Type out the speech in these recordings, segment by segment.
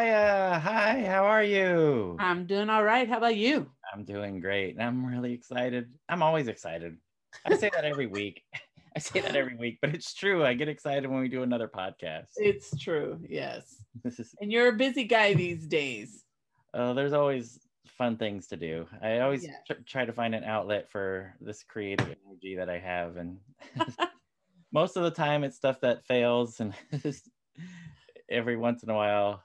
Soraya. Hi, how are you? I'm doing all right. How about you? I'm doing great. I'm really excited. I'm always excited. I say that every week. I say that every week, but it's true. I get excited when we do another podcast. It's true. Yes. This is And you're a busy guy these days. uh, there's always fun things to do. I always Yeah. tr- try to find an outlet for this creative energy that I have, and most of the time it's stuff that fails, and every once in a while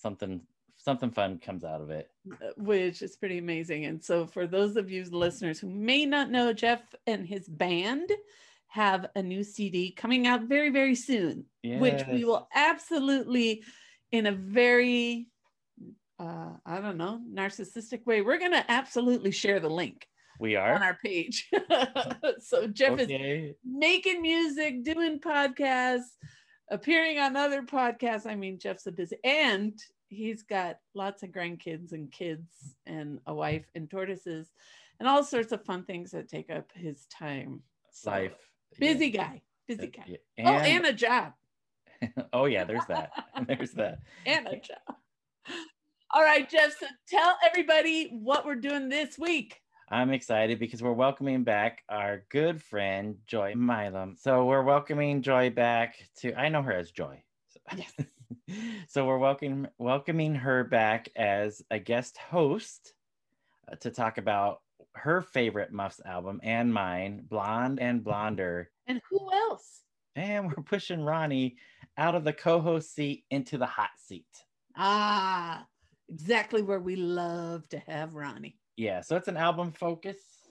something something fun comes out of it. which is pretty amazing. And so, for those of you listeners who may not know, Jeff and his band have a new CD coming out very, very soon, which we will absolutely, in a very, uh, I don't know, narcissistic way, we're going to absolutely share the link We are on our page. so, Jeff is making music, doing podcasts, appearing on other podcasts. I mean, Jeff's a busy and he's got lots of grandkids and kids and a wife and tortoises and all sorts of fun things that take up his time. So, Life. Busy Yeah. guy, busy uh, guy. Yeah. oh, and a job. oh yeah, there's that. there's that. And a job. All right, Jeff. So tell everybody what we're doing this week. I'm excited because we're welcoming back our good friend Joy Milam. So we're welcoming Joy back to I know her as Joy. So, Yes. so we're welcoming welcoming her back as a guest host uh, to talk about her favorite Muffs album and mine, Blonde and Blonder. And who else? And we're pushing Ronnie out of the co-host seat into the hot seat. Ah, exactly where we love to have Ronnie. Yeah, so it's an album focus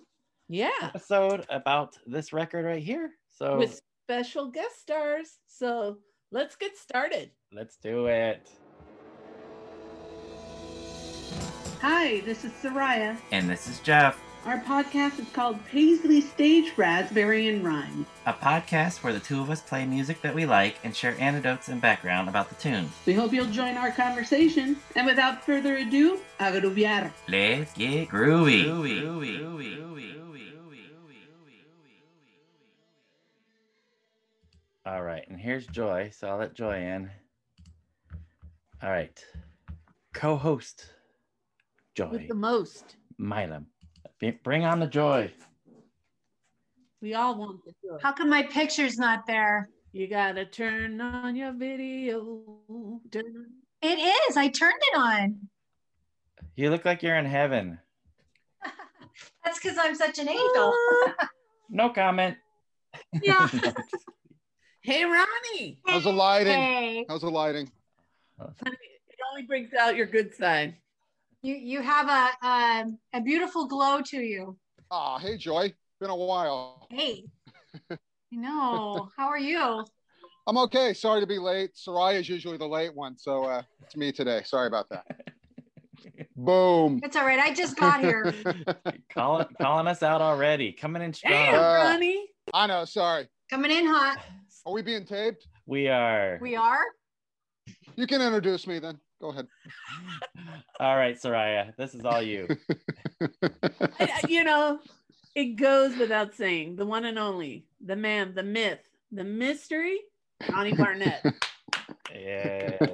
Yeah. episode about this record right here. So with special guest stars. So let's get started. let's do it. Hi, this is Soraya. And this is Jeff, Our podcast is called Paisley Stage Raspberry and Rhyme. a podcast where the two of us play music that we like and share anecdotes and background about the tunes. We hope you'll join our conversation. And without further ado, agrubiar. Let's get groovy. All right, and here's Joy. So I'll let Joy in. All right, co-host Joy With the most. Milam. Bring on the joy. We all want the joy. How come my picture's not there? You gotta turn on your video. Turn- It is. I turned it on. You look like you're in heaven. That's because I'm such an angel. No comment. Yeah. Hey, Ronnie. How's the lighting? Hey, How's the lighting? It only brings out your good side. you you have a um, a beautiful glow to you. Ah, hey Joy. Been a while. Hey, I know. How are you? I'm okay. Sorry to be late. Soraya is usually the late one, so uh, it's me today. Sorry about that. Boom. It's all right. I just got here. calling calling us out already. Coming in strong. Damn, Uh, Ronnie. I know. Sorry. Coming in hot. Are we being taped? We are. We are. You can introduce me then. Go ahead. all right, Soraya. This is all you. I- I- uh, you know, it goes without saying the one and only, the man, the myth, the mystery, Ronnie Barnett. Yeah.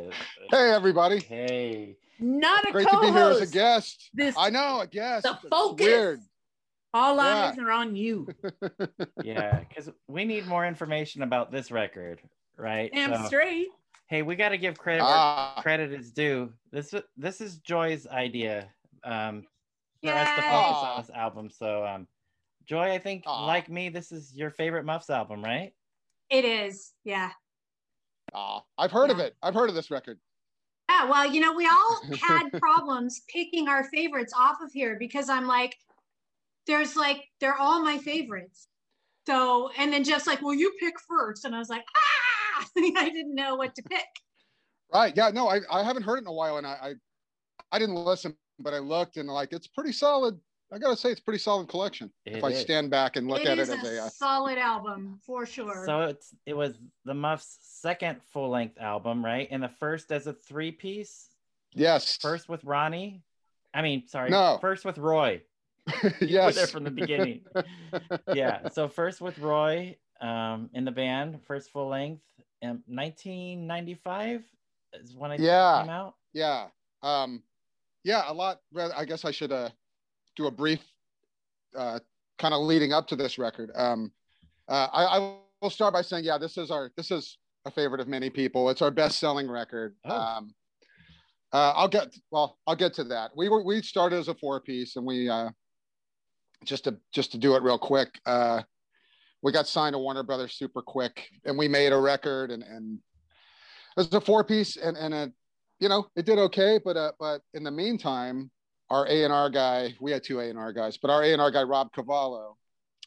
Hey everybody. Hey. Not a Great to be here as a guest. This I know. a guest. the It's focus. Weird. All Yeah. eyes are on you. Yeah, because we need more information about this record, right? Damn So, straight. hey, we got to give credit where Ah. credit is due. This this is Joy's idea um, for us to focus on this album. So, um, Joy, I think Aw. like me, this is your favorite Muffs album, right? It is. Yeah. Ah, I've heard of it. I've heard of this record. Yeah. Well, you know, we all had problems picking our favorites off of here because I'm like, there's like, they're all my favorites. So, and then Jeff's like, well, you pick first. And I was like, ah, I didn't know what to pick. Right. Yeah. No, I, I haven't heard it in a while, and I, I I didn't listen, but I looked and like it's pretty solid. I gotta say, it's a pretty solid collection. It if I is. stand back and look It at is it as a a uh, solid album for sure. So it's it was the Muffs' second full length album, right? And the first as a three piece. yes, First with Ronnie. I mean, sorry. No. First with Roy. Were yes, there from the beginning. yeah. So first with Roy um, in the band, first full length, um, 1995. is when I Yeah. came out. Yeah. Um, yeah, a lot. I guess I should uh, do a brief uh, kind of leading up to this record. Um, uh, I, I will start by saying, yeah, this is our this is a favorite of many people. It's our best selling record. Oh. Um, uh, I'll get well. I'll get to that. We were we started as a four piece, and we uh, just to just to do it real quick. Uh, we got signed to Warner Brothers super quick, and we made a record, and and it was a four piece, and and a you know, it did okay, but uh, but in the meantime, our A and R guy, we had two A and R guys, but our A and R guy Rob Cavallo,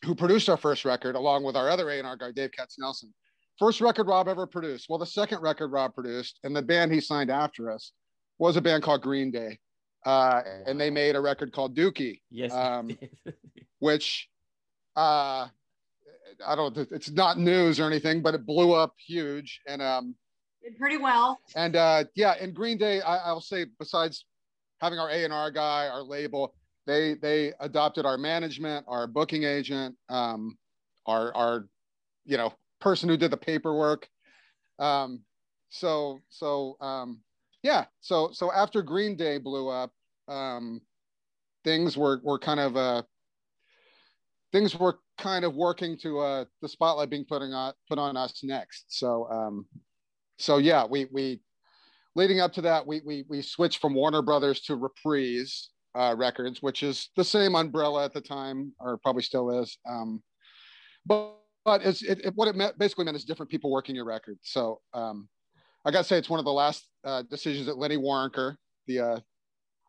who produced our first record, along with our other A and R guy Dave Katznelson, first record Rob ever produced. Well, the second record Rob produced, and the band he signed after us was a band called Green Day, uh, and they made a record called Dookie, Yes. Um, which uh, I don't. It's not news or anything, but it blew up huge, and um, Did pretty well. and uh, yeah, in Green Day, I, I'll say besides having our A and R guy, our label, they they adopted our management, our booking agent, um, our our you know person who did the paperwork. Um, so so um, yeah, so so after Green Day blew up, um, things were were kind of uh, things were kind of working to uh, the spotlight being putting on put on us next. So um, so yeah, we we leading up to that, we we we switched from Warner Brothers to Reprise uh, Records, which is the same umbrella at the time, or probably still is. Um, but but it, it, what it meant basically meant is different people working your record. So um, I gotta say, it's one of the last uh, decisions that Lenny Waronker, the uh,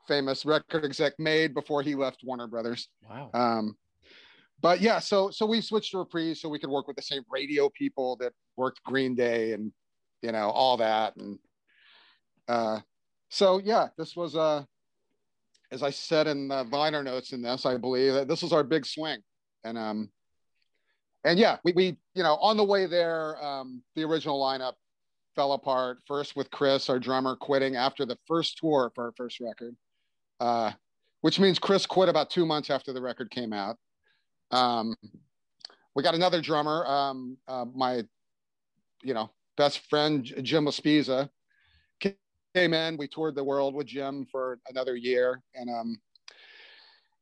famous record exec, made before he left Warner Brothers. wow. Um, but yeah, so so we switched to Reprise so we could work with the same radio people that worked Green Day and you know all that and uh, so yeah, this was uh, as I said in the liner notes in this, I believe that this was our big swing and um, and yeah, we we you know on the way there, um, the original lineup fell apart first with Chris, our drummer, quitting after the first tour for our first record. Uh, which means Chris quit about two months after the record came out. Um, we got another drummer, um, uh, my, you know, best friend Jim Laspiza came in. We toured the world with Jim for another year, and um,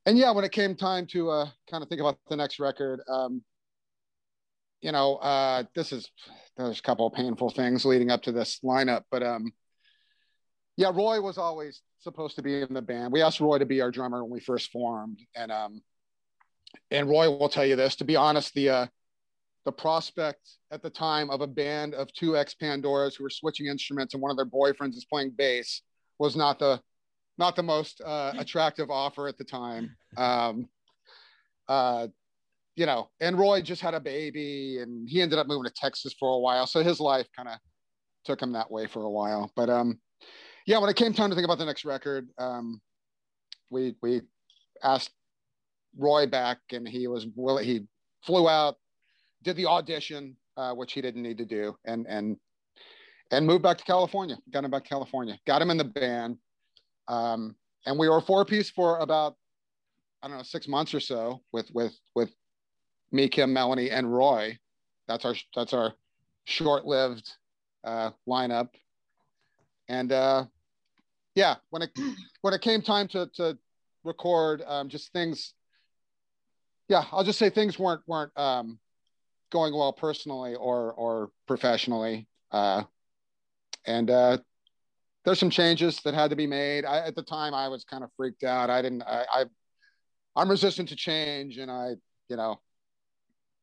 and yeah, when it came time to uh, kind of think about the next record, um, you know, uh, this is there's a couple of painful things leading up to this lineup, but um, yeah, Roy was always supposed to be in the band. We asked Roy to be our drummer when we first formed, and um, and Roy will tell you this. To be honest, the uh, the prospect at the time of a band of two ex Pandoras who were switching instruments and one of their boyfriends is playing bass was not the not the most uh, attractive offer at the time. Um, uh, you know, and Roy just had a baby, and he ended up moving to Texas for a while, so his life kind of took him that way for a while. But um, yeah, when it came time to think about the next record, um, we we asked Roy back, and he was willing. He flew out, did the audition, uh, which he didn't need to do, and and and moved back to California. Got him back to California. Got him in the band, um, and we were four piece for about I don't know six months or so with with with me, Kim, Melanie, and Roy. That's our that's our short lived uh, lineup, and uh, yeah, when it when it came time to to record, um, just things. Yeah, I'll just say things weren't weren't um, going well personally or or professionally, uh, and uh, there's some changes that had to be made. I, at the time, I was kind of freaked out. I didn't. I, I I'm resistant to change, and I you know,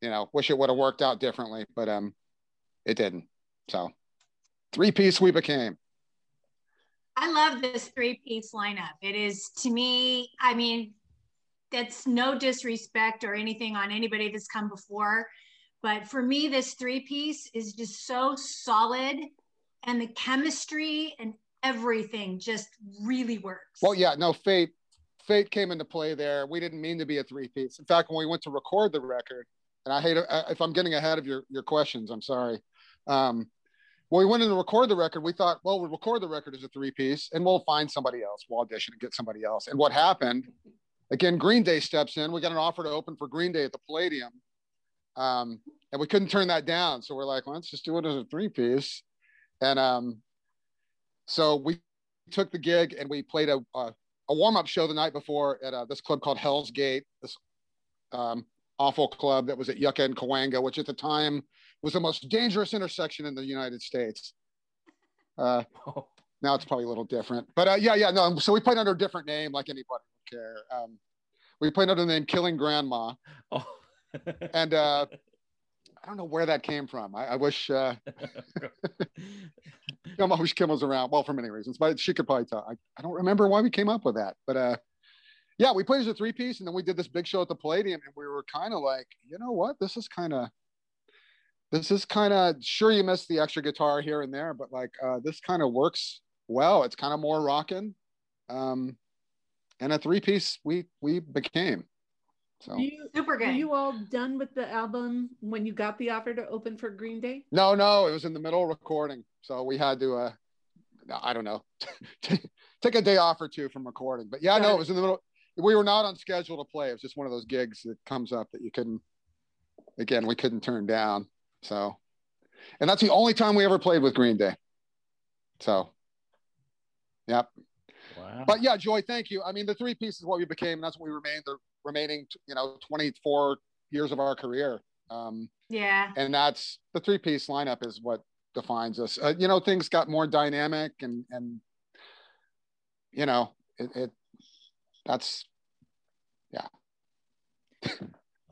you know, wish it would have worked out differently, but um, it didn't. So, three piece we became. I love this three piece lineup. It is to me, I mean, that's no disrespect or anything on anybody that's come before. But for me, this three piece is just so solid and the chemistry and everything just really works. Well, yeah, no, fate fate came into play there. We didn't mean to be a three piece. In fact, when we went to record the record, and I hate if I'm getting ahead of your your questions, I'm sorry. Um, when we went in to record the record, we thought, well, we'll record the record as a three piece, and we'll find somebody else. We'll audition and get somebody else. And what happened? Again, Green Day steps in. We got an offer to open for Green Day at the Palladium, um, and we couldn't turn that down. So we're like, well, let's just do it as a three piece. And um, so we took the gig and we played a a, a warm up show the night before at uh, this club called Hell's Gate. This um, awful club that was at Yucca and Cahuenga, which at the time was the most dangerous intersection in the United States. Uh, Oh, now it's probably a little different, but uh, yeah, yeah, no. So we played under a different name, like anybody would care. Um, we played under the name Killing Grandma, oh. and uh, I don't know where that came from. I, I wish uh, I wish Kim was around. Well, for many reasons, but she could probably tell. I, I don't remember why we came up with that, but uh, yeah, we played as a three piece, and then we did this big show at the Palladium, and we were kind of like, you know what, this is kind of. This is kind of sure you missed the extra guitar here and there, but like uh, this kind of works well. It's kind of more rocking, um, and a three piece we we became. So Were you, Super were good. you all done with the album when you got the offer to open for Green Day? No, no, it was in the middle of recording, so we had to. uh I don't know, take a day off or two from recording. But yeah, Got no, it. it was in the middle. We were not on schedule to play. It was just one of those gigs that comes up that you couldn't. Again, we couldn't turn down. So, and that's the only time we ever played with Green Day. So, yep. wow. But yeah, Joy, thank you. I mean, the three pieces what we became. And that's what we remained the remaining, you know, 24 years of our career. Um, Yeah. and that's the three piece lineup is what defines us. Uh, you know, things got more dynamic and and you know it, it that's yeah.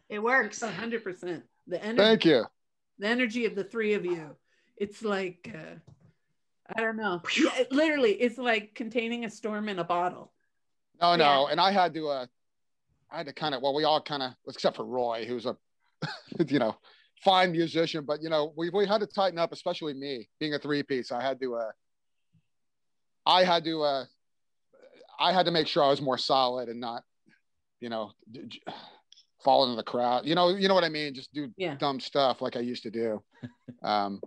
It works. A hundred percent. The energy, thank you. the energy of the three of you. It's like uh, I don't know. Yeah, it- literally, it's like containing a storm in a bottle. No, no, and I had to uh I had to kind of well, we all kind of except for Roy, who's a you know fine musician, but you know we we had to tighten up, especially me being a three piece. I had to uh I had to uh I had to make sure I was more solid and not you know d- d- fall into the crowd. You know, you know what I mean? Just do Yeah. dumb stuff like I used to do. Um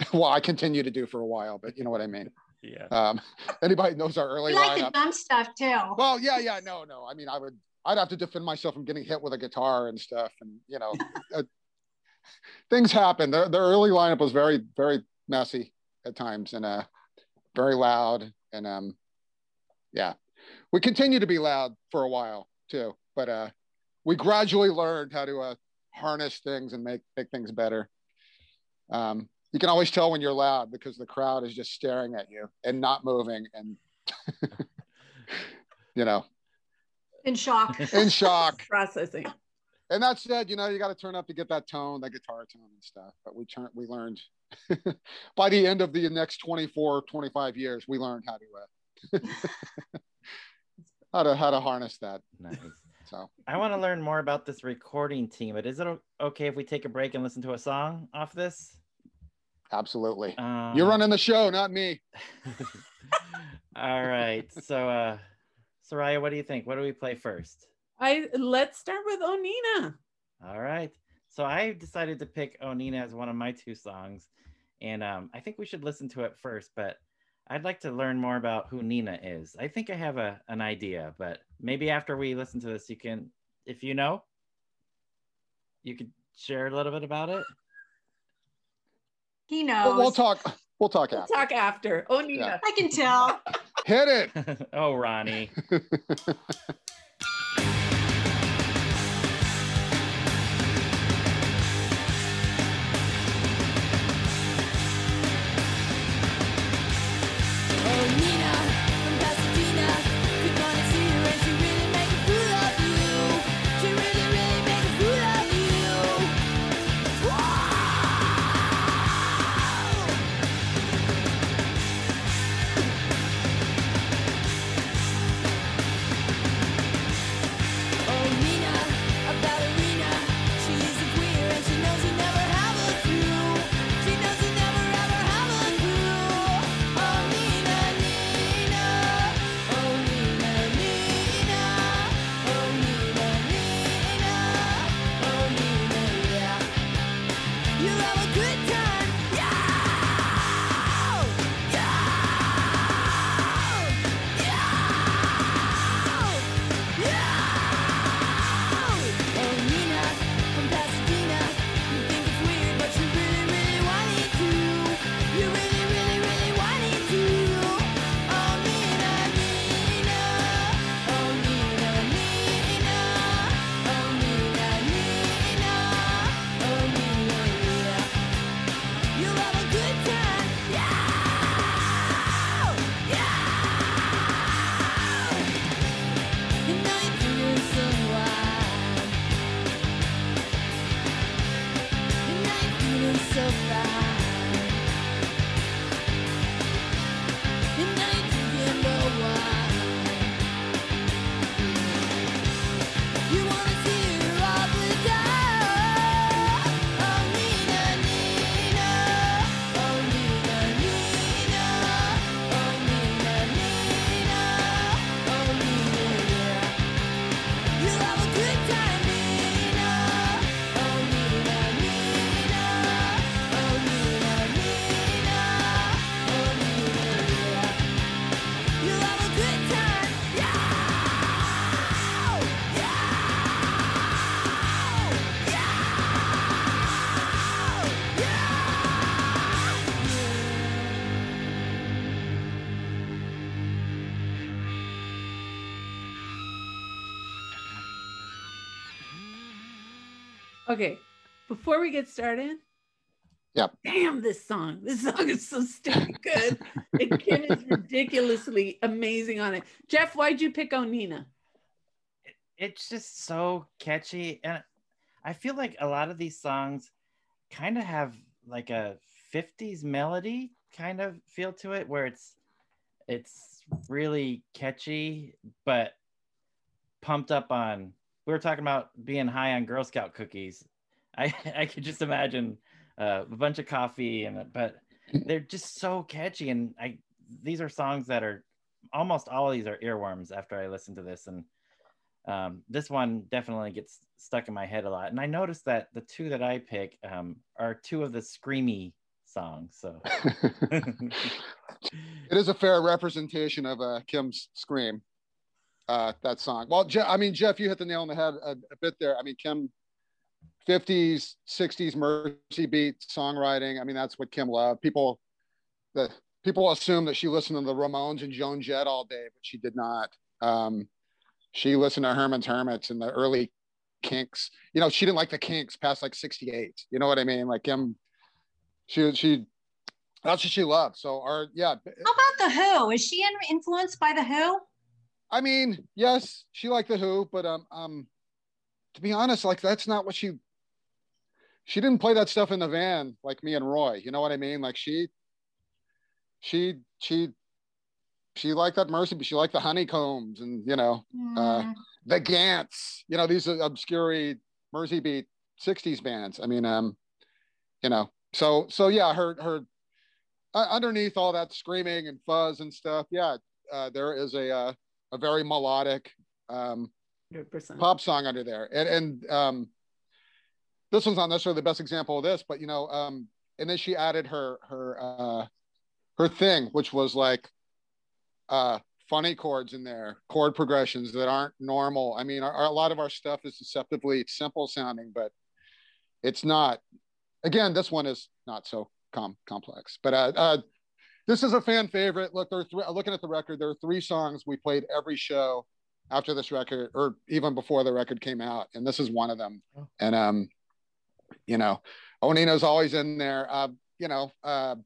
well, I continue to do for a while, but you know what I mean. yeah. Um anybody knows our early We like the dumb stuff too. Well, yeah, yeah, no, no. I mean, I would, I'd have to defend myself from getting hit with a guitar and stuff, and you know, uh, things happen. The, the early lineup was very, very messy at times, and uh, very loud, and um, yeah, we continue to be loud for a while too, but uh, we gradually learned how to uh, harness things and make make things better. Um, you can always tell when you're loud because the crowd is just staring at you and not moving, and you know, In shock. in shock. Processing. And that said, you know, you got to turn up to get that tone, that guitar tone and stuff. But we turned, we learned by the end of the next 24, 25 years, we learned how to, uh, how to, how to harness that. Nice. So I want to learn more about this recording team, but is it okay if we take a break and listen to a song off this? absolutely. Um, You're running the show, not me. All right. So, uh, Soraya, what do you think? What do we play first? I let's start with Onina. All right. So I decided to pick Onina as one of my two songs, and um, I think we should listen to it first. But I'd like to learn more about who Nina is. I think I have a an idea, but maybe after we listen to this, you can, if you know, you could share a little bit about it. He We'll, knows. we'll talk. We'll talk We'll after. talk after. Oh, Onina. Yeah. I can tell. Hit it. oh, Ronnie. before we get started. Yep. Damn, this song. This song is so stupid good. and Kim is ridiculously amazing on it. Jeff, why'd you pick Onina? it's just so catchy and i feel like a lot of these songs kind of have like a 50s melody kind of feel to it where it's it's really catchy but pumped up on we were talking about being high on girl scout cookies i i could just imagine uh, a bunch of coffee and but they're just so catchy and i these are songs that are almost all of these are earworms after i listen to this and um, this one definitely gets stuck in my head a lot. And I noticed that the two that I pick um, are two of the screamy songs. So it is a fair representation of uh, Kim's scream. Uh, that song. Well, Je- I mean, Jeff, you hit the nail on the head a, a bit there. I mean, Kim, 50s, 60s Mersey beat songwriting. I mean, that's what Kim loved. People, the people assume that she listened to the Ramones and Joan Jett all day, but she did not. Um, she listened to Herman's Hermits and the early Kinks. You know, she didn't like the Kinks past like 68. You know what I mean? Like Kim, she she that's what she loved. So our yeah, How about the Who? Is she influenced by the Who? I mean, yes, she liked the Who, but um um to be honest, like that's not what she she didn't play that stuff in the van like me and Roy. You know what I mean? Like she she she she liked that Mersey, but she liked the honeycombs and you know Uh, Mm, the Gants, you know, these are obscure Mersey beat 60s bands. I mean, um, you know, so so yeah, her her uh, underneath all that screaming and fuzz and stuff, yeah, uh, there is a uh, a very melodic um, 100%. pop song under there, and and um, this one's not necessarily the best example of this, but you know, um, and then she added her her uh, her thing, which was like uh, funny chords in there, chord progressions that aren't normal. I mean, our, our- a lot of our stuff is deceptively simple sounding, but it's not. Again, this one is not so com- complex, but uh, uh, this is a fan favorite. Look, there are three, looking at the record, there are three songs we played every show after this record, or even before the record came out, and this is one of them. Oh. And um, you know, Onino's always in there. Uh, you know, uh,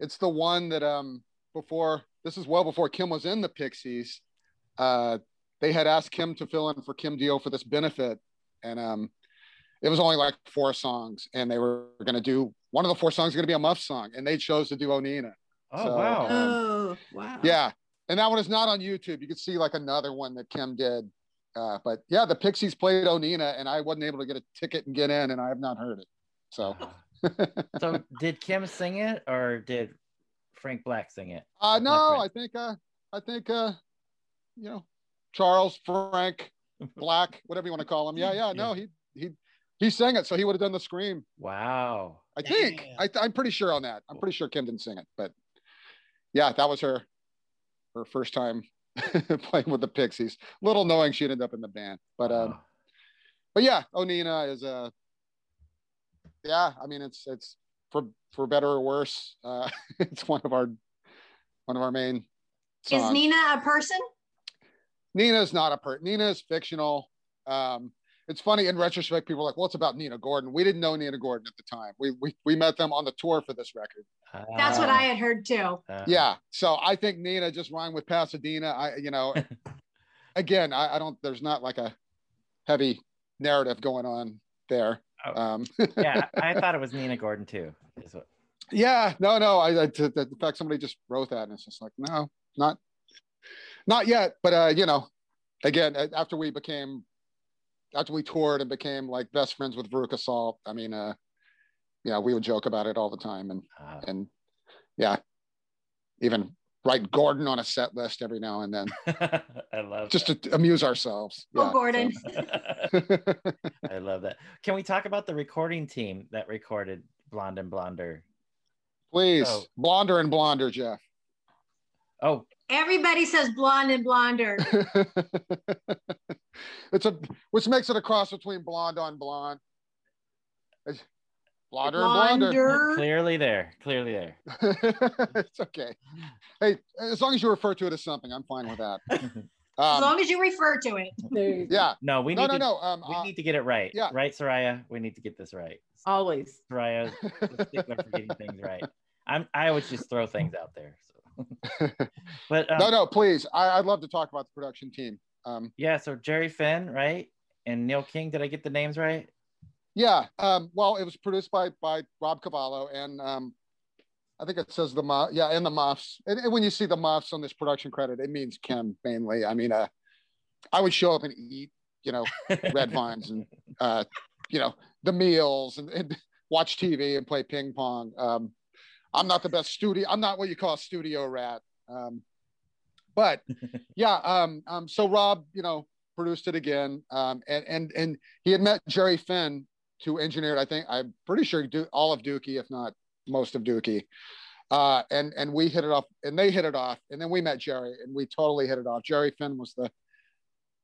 it's the one that um before this is well before Kim was in the Pixies. Uh, they had asked Kim to fill in for Kim Deal for this benefit, and um, it was only like four songs, and they were going to do one of the four songs is going to be a Muff song, and they chose to do Onina. oh So, wow uh, Oh, wow. Yeah, and that one is not on YouTube. You can see like another one that Kim did. Uh, but yeah, the Pixies played Onina, and I wasn't able to get a ticket and get in, and I have not heard it. So, so did kim sing it or did frank black sing it uh, no. I think, uh, I think, uh, you know, Charles Frank Black, whatever you want to call him. Yeah, yeah, no, he he he sang it, so he would have done the scream. wow I think. I, I'm pretty sure on that. I'm pretty sure Kim didn't sing it, but yeah, that was her her first time playing with the Pixies. Little knowing she'd end up in the band, but um, Wow. but yeah, Onina is uh yeah, I mean it's it's for for better or worse, uh it's one of our one of our main songs. Is Nina a person? Nina's not a per Nina is fictional. Um it's funny in retrospect, people are like, What's about Nina Gordon? We didn't know Nina Gordon at the time. We we, we met them on the tour for this record. That's what I had heard too. ah. Yeah. So I think Nina just rhymed with Pasadena. I you know again, I, I don't there's not like a heavy narrative going on there. Oh. Um yeah I, I thought it was nina gordon too is what- Yeah, no, no. I, I to, to, in fact, somebody just wrote that, and it's just like, no, not, not yet. But uh, you know, again, after we became, after we toured and became like best friends with Veruca Salt, I mean, uh, you know, we would joke about it all the time, and ah. and yeah, even write Gordon on a set list every now and then, i love just to amuse ourselves. Oh, Yeah, Gordon. that. i love that can we talk about the recording team that recorded blonde and blonder Please, Oh. blonder and blonder, Jeff. Oh Everybody says blonde and blonder. it's a which makes it a cross between blonde on blonde. It's blonder and blonder. Blonder. clearly there clearly there it's okay. Hey, as long as you refer to it as something, I'm fine with that. as Um, long as you refer to it. There you go. yeah. No, we No, need no, to, no. Um, We uh, need to get it right. yeah. Right, Soraya? We need to get this right. Always. Soraya, for getting things right. I'm I always just throw things out there. But um, no, no, please. I, I'd love to talk about the production team. Um, yeah, so Jerry Finn, right? And Neil King, did I get the names right? yeah. Um, well, it was produced by by Rob Cavallo, and um, I think it says the mu- yeah, and the muffs. And, and when you see the muffs on this production credit, it means Kim mainly. I mean, uh, I would show up and eat, you know, red vines and uh, you know, the meals and, and watch TV and play ping pong. Um, I'm not the best studio. I'm not what you call a studio rat. Um, but yeah, um, um, so Rob, you know, produced it again, um, and and and he had met Jerry Finn to engineer it. I think I'm pretty sure do all of Dookie, if not most of Dookie. Uh, and and we hit it off, and they hit it off, and then we met Jerry, and we totally hit it off. Jerry Finn was the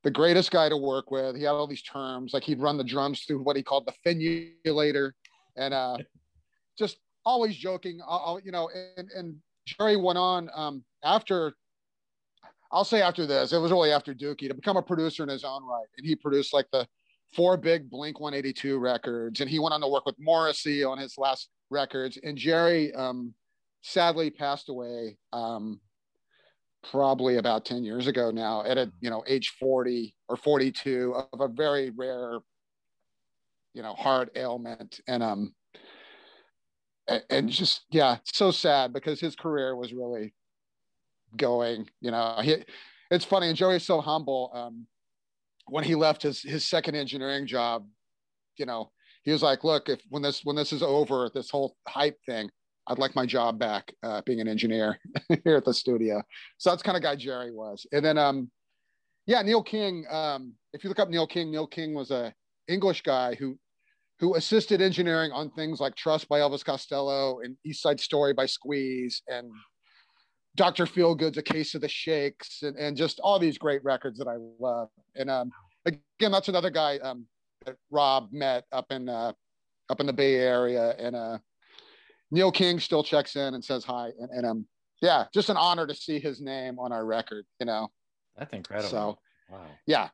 the greatest guy to work with. He had all these terms, like he'd run the drums through what he called the finulator, and uh, just always joking. Uh, you know, and and Jerry went on um, after. I'll say after this, it was really after Dookie to become a producer in his own right, and he produced like the four big Blink 182 records, and he went on to work with Morrissey on his last records. And Jerry um, sadly passed away um, probably about 10 years ago now at a you know age 40 or 42 of a very rare you know heart ailment and um and, and just yeah so sad because his career was really going you know he it's funny and joey's so humble um when he left his his second engineering job you know he was like look if when this when this is over this whole hype thing I'd like my job back uh, being an engineer here at the studio. So that's kind of guy Jerry was. And then, um, yeah, Neil King. Um, if you look up Neil King, Neil King was a English guy who who assisted engineering on things like Trust by Elvis Costello and East Side Story by Squeeze and Dr. Feelgood's A Case of the Shakes and, and just all these great records that I love. And um, again, that's another guy um, that Rob met up in uh, up in the Bay Area and uh, Neil King still checks in and says hi, and, and um, yeah, just an honor to see his name on our record, you know. That's incredible. So wow. yeah,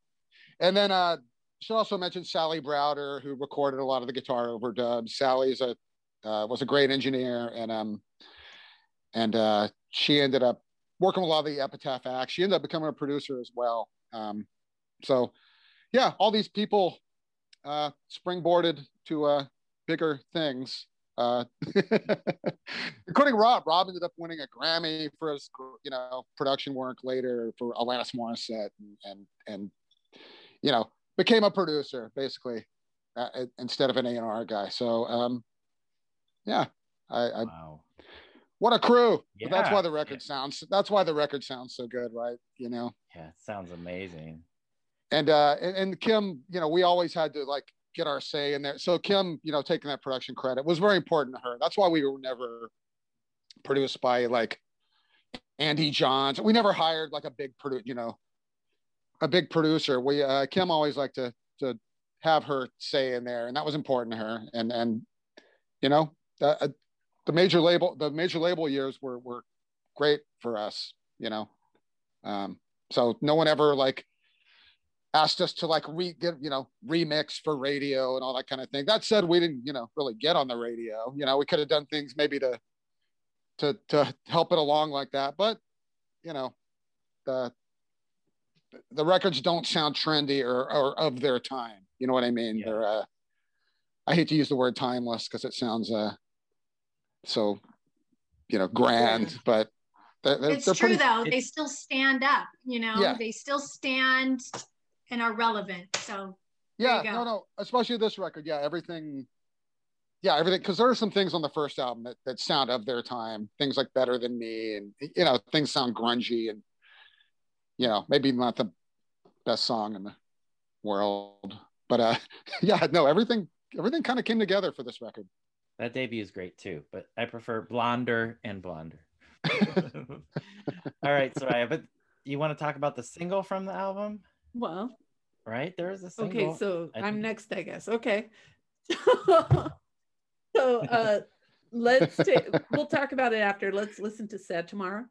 and then uh, should also mention Sally Browder, who recorded a lot of the guitar overdubs. Sally's a uh, was a great engineer, and um, and uh, she ended up working with a lot of the Epitaph acts. She ended up becoming a producer as well. Um, so yeah, all these people uh, springboarded to uh, bigger things uh, including Rob. Rob ended up winning a Grammy for his, you know, production work later for Alanis Morissette, and and, and you know, became a producer basically uh, instead of an A and R guy. So, um, yeah, I, I Wow. what a crew. But that's why the record sounds. That's why the record sounds so good, right? You know, Yeah, it sounds amazing. and uh, and, and Kim, you know, we always had to like get our say in there. So Kim, you know, taking that production credit was very important to her. That's why we were never produced by like Andy Johns. We never hired like a big produ you know, a big producer. We uh, Kim always liked to to have her say in there, and that was important to her. And and you know, uh, the major label the major label years were were great for us. You know, um, so no one ever like asked us to like re get you know remix for radio and all that kind of thing. That said, we didn't you know really get on the radio. You know, we could have done things maybe to to to help it along like that, but you know, the the records don't sound trendy or, or of their time. You know what I mean? Yeah. They're uh, I hate to use the word timeless because it sounds uh so you know grand, but they're, they're, it's they're true pretty, though. They still stand up, you know, Yeah. they still stand and are relevant. So yeah no no especially this record yeah everything yeah everything because there are some things on the first album that, that sound of their time things like better than me and you know things sound grungy and you know maybe not the best song in the world but uh yeah no everything everything kind of came together for this record That debut is great too, but I prefer blonder and blonder. All right, Soraya, but you want to talk about the single from the album, Well, right? There is a single. okay, so I I'm next, I guess. Okay. so uh let's take we'll talk about it after. Let's listen to Sad Tomorrow.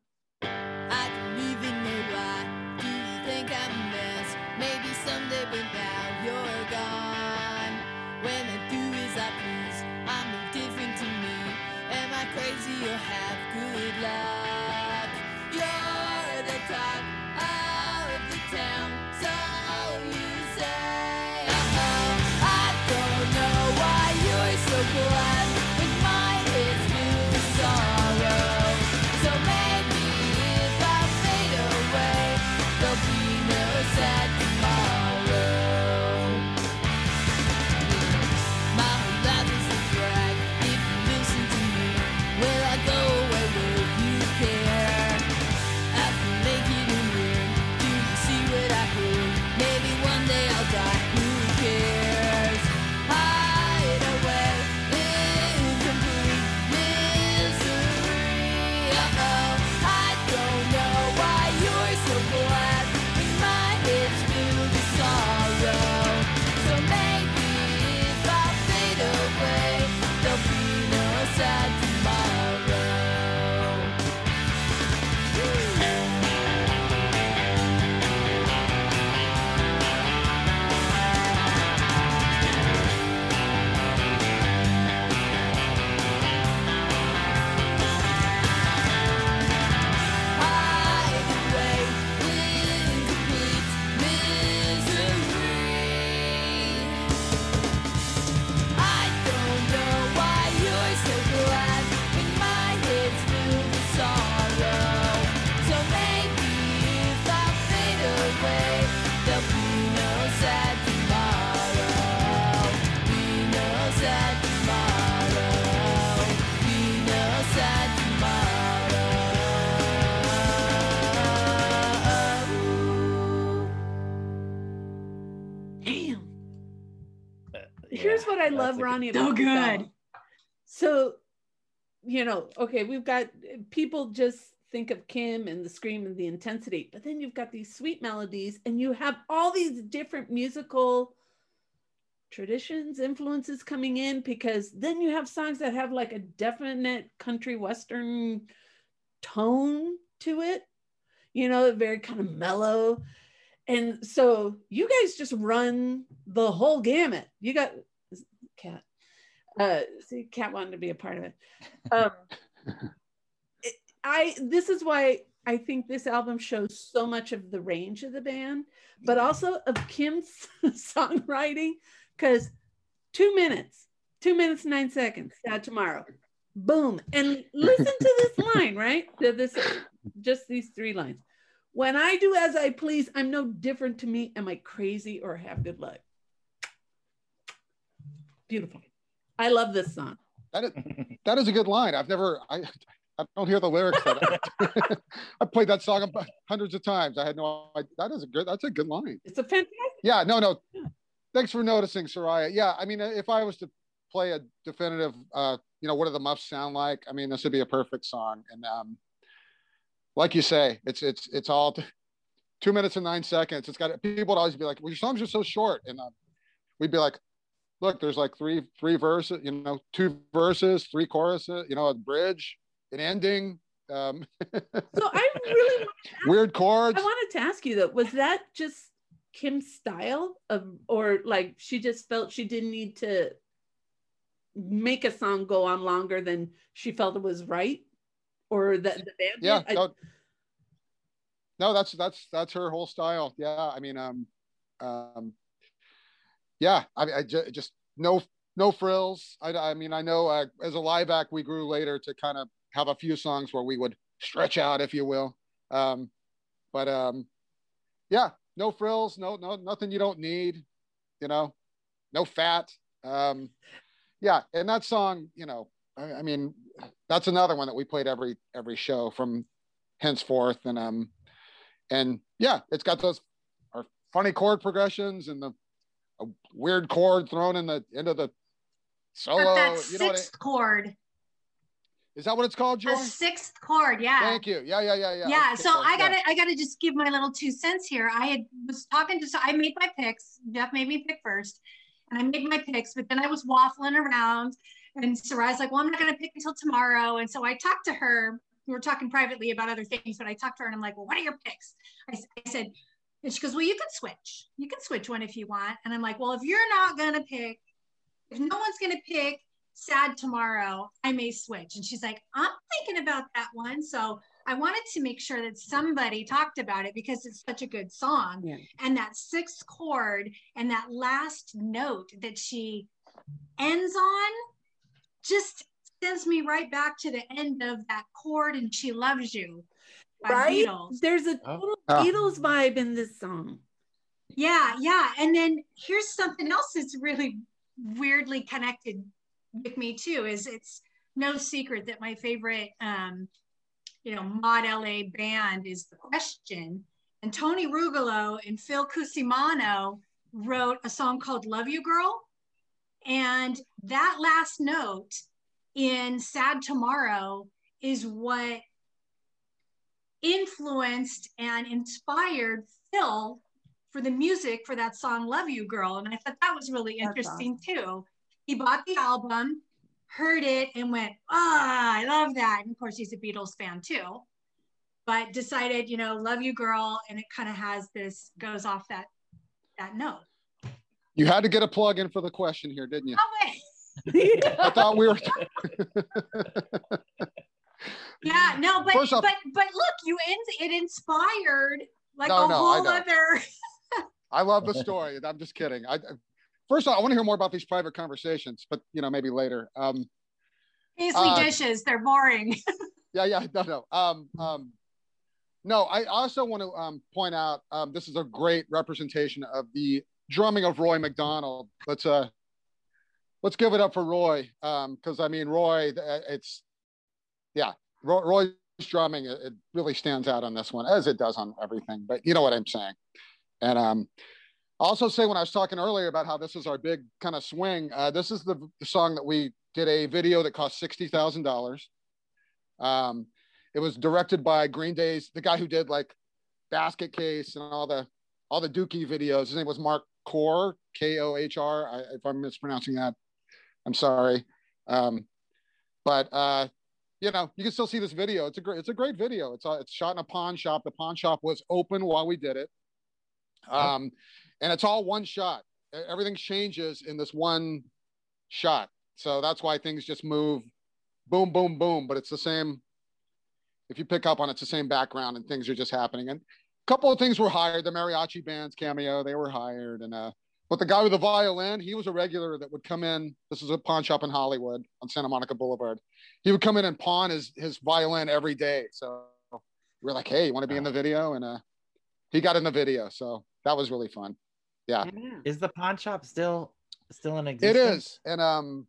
What I love, good- Ronnie. So good. So, you know, okay, we've got people just think of Kim and the scream and the intensity, but then you've got these sweet melodies and you have all these different musical traditions, influences coming in because then you have songs that have like a definite country western tone to it, you know, very kind of mellow. And so you guys just run the whole gamut. You got. Uh, see, cat wanted to be a part of it. Um, it- I this is why I think this album shows so much of the range of the band, but also of Kim's songwriting. Because two minutes, two minutes nine seconds. Sad tomorrow, boom, and listen to this line, right? To This just these three lines. When I do as I please, I'm no different to me. Am I crazy or have good luck? Beautiful. I love this song. That is that is a good line. I've never I I don't hear the lyrics. But I played that song hundreds of times. I had no idea. That is a good. That's a good line. It's a fantastic. Yeah. No. No. Thanks for noticing, Soraya. Yeah. I mean, if I was to play a definitive, uh, you know, what do the Muffs sound like? I mean, this would be a perfect song. And um, like you say, it's it's it's all two minutes and nine seconds. It's got people would always be like, "Well, your songs are so short," and um, we'd be like, "Look, there's like three three verses, you know, two verses, three choruses, you know, a bridge, an ending, um, So I really weird chords." I wanted to ask you though, was that just Kim's style of or like she just felt she didn't need to make a song go on longer than she felt it was right? Or that the band yeah? I- no, no that's that's that's her whole style yeah i mean um um yeah i, I ju- just no no frills. I, I mean i know uh, as a live act we grew later to kind of have a few songs where we would stretch out if you will. Um but um yeah no frills no no nothing you don't need you know no fat. Um yeah and that song you know I, I mean that's another one that we played every every show from henceforth. And um and yeah it's got those are funny chord progressions and the a weird chord thrown in the into the solo that you know sixth chord. is that what it's called joy A sixth chord, yeah. thank you. Yeah yeah yeah yeah. Yeah so i gotta i gotta just give my little two cents here. I had was talking to so i made my picks. Jeff made me pick first and i made my picks but then i was waffling around and Soraya's like well i'm not gonna pick until tomorrow. And so i talked to her. We were talking privately about other things but i talked to her and i'm like well what are your picks? I said and she goes well you can switch. You can switch one if you want. And i'm like well if you're not gonna pick if no one's gonna pick sad tomorrow i may switch. And she's like i'm thinking about that one so i wanted to make sure that somebody talked about it because it's such a good song. Yeah. and that sixth chord and that last note that she ends on just sends me right back to the end of that chord and she loves you right? Beatles. There's a Oh. total Ah. Beatles vibe in this song. Yeah, yeah. And then here's something else that's really weirdly connected with me too. Is it's no secret that my favorite, um, you know, mod LA band is The Question, and Tony Rugolo and Phil Cusimano wrote a song called "Love You Girl," and that last note in "Sad Tomorrow" is what influenced and inspired Phil for the music for that song Love You Girl. And I thought that was really That's interesting too. He bought the album, heard it, and went, Ah, I love that. And of course, he's a Beatles fan too. But decided, you know, Love You Girl, and it kind of has this goes off that that note. you had to get a plug in for the question here didn't you Oh, wait. i thought we were Yeah, no, but First off- but but look, you in, it inspired like No, a no, whole know. other I love the story. I'm just kidding. I first of all, I want to hear more about these private conversations, but you know, maybe later. Um, Paisley Uh, dishes. They're boring. yeah, yeah, no, no. Um, um, no, I also want to um, point out um, this is a great representation of the drumming of Roy McDonald. Let's uh, let's give it up for Roy because I mean, Roy, uh, it's yeah, Roy, Roy's drumming it, it really stands out on this one, as it does on everything. But you know what I'm saying. And um, I'll also say when I was talking earlier about how this is our big kind of swing, uh, this is the, the song that we did a video that cost sixty thousand dollars. Um, it was directed by Green Day's the guy who did like Basket Case and all the all the Dookie videos. His name was Mark Kohr, K O H R. I- If I'm mispronouncing that, I'm sorry. Um, but uh, you know, you can still see this video. It's a great, it's a great video. It's uh, it's shot in a pawn shop. The pawn shop was open while we did it, um, and it's all one shot. Everything changes in this one shot, so that's why things just move, boom, boom, boom. But it's the same. If you pick up on it, it's the same background, and things are just happening. And a couple of things were hired. The mariachi band's cameo, they were hired, and uh, but the guy with the violin, he was a regular that would come in. This is a pawn shop in Hollywood on Santa Monica Boulevard. He would come in and pawn his his violin every day. So we are like, hey, you want to be in the video? And uh, he got in the video. So that was really fun. Yeah, Yeah. Is the pawn shop still still in existence? It is, And um,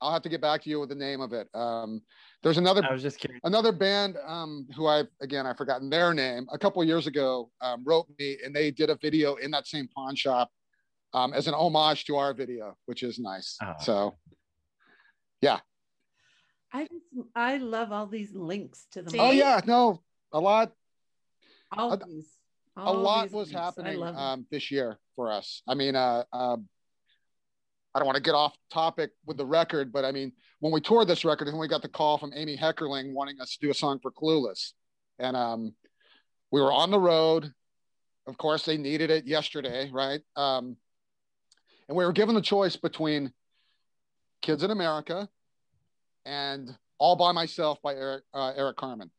I'll have to get back to you with the name of it. Um, there's another I was just curious. another band um, who I again I've forgotten their name. A couple years ago, um, wrote me and they did a video in that same pawn shop um, as an homage to our video, which is nice. Oh. So yeah. I just I love all these links to the oh yeah, no, a lot all a- these a lot these was links. Happening um, this year for us. I mean, uh, uh, I don't want to get off topic with the record, but I mean, when we toured this record, and we got the call from Amy Heckerling wanting us to do a song for Clueless, and um, we were on the road. Of course, they needed it yesterday, right? Um, and we were given the choice between Kids in America and All by Myself by Eric uh, Eric Carmen.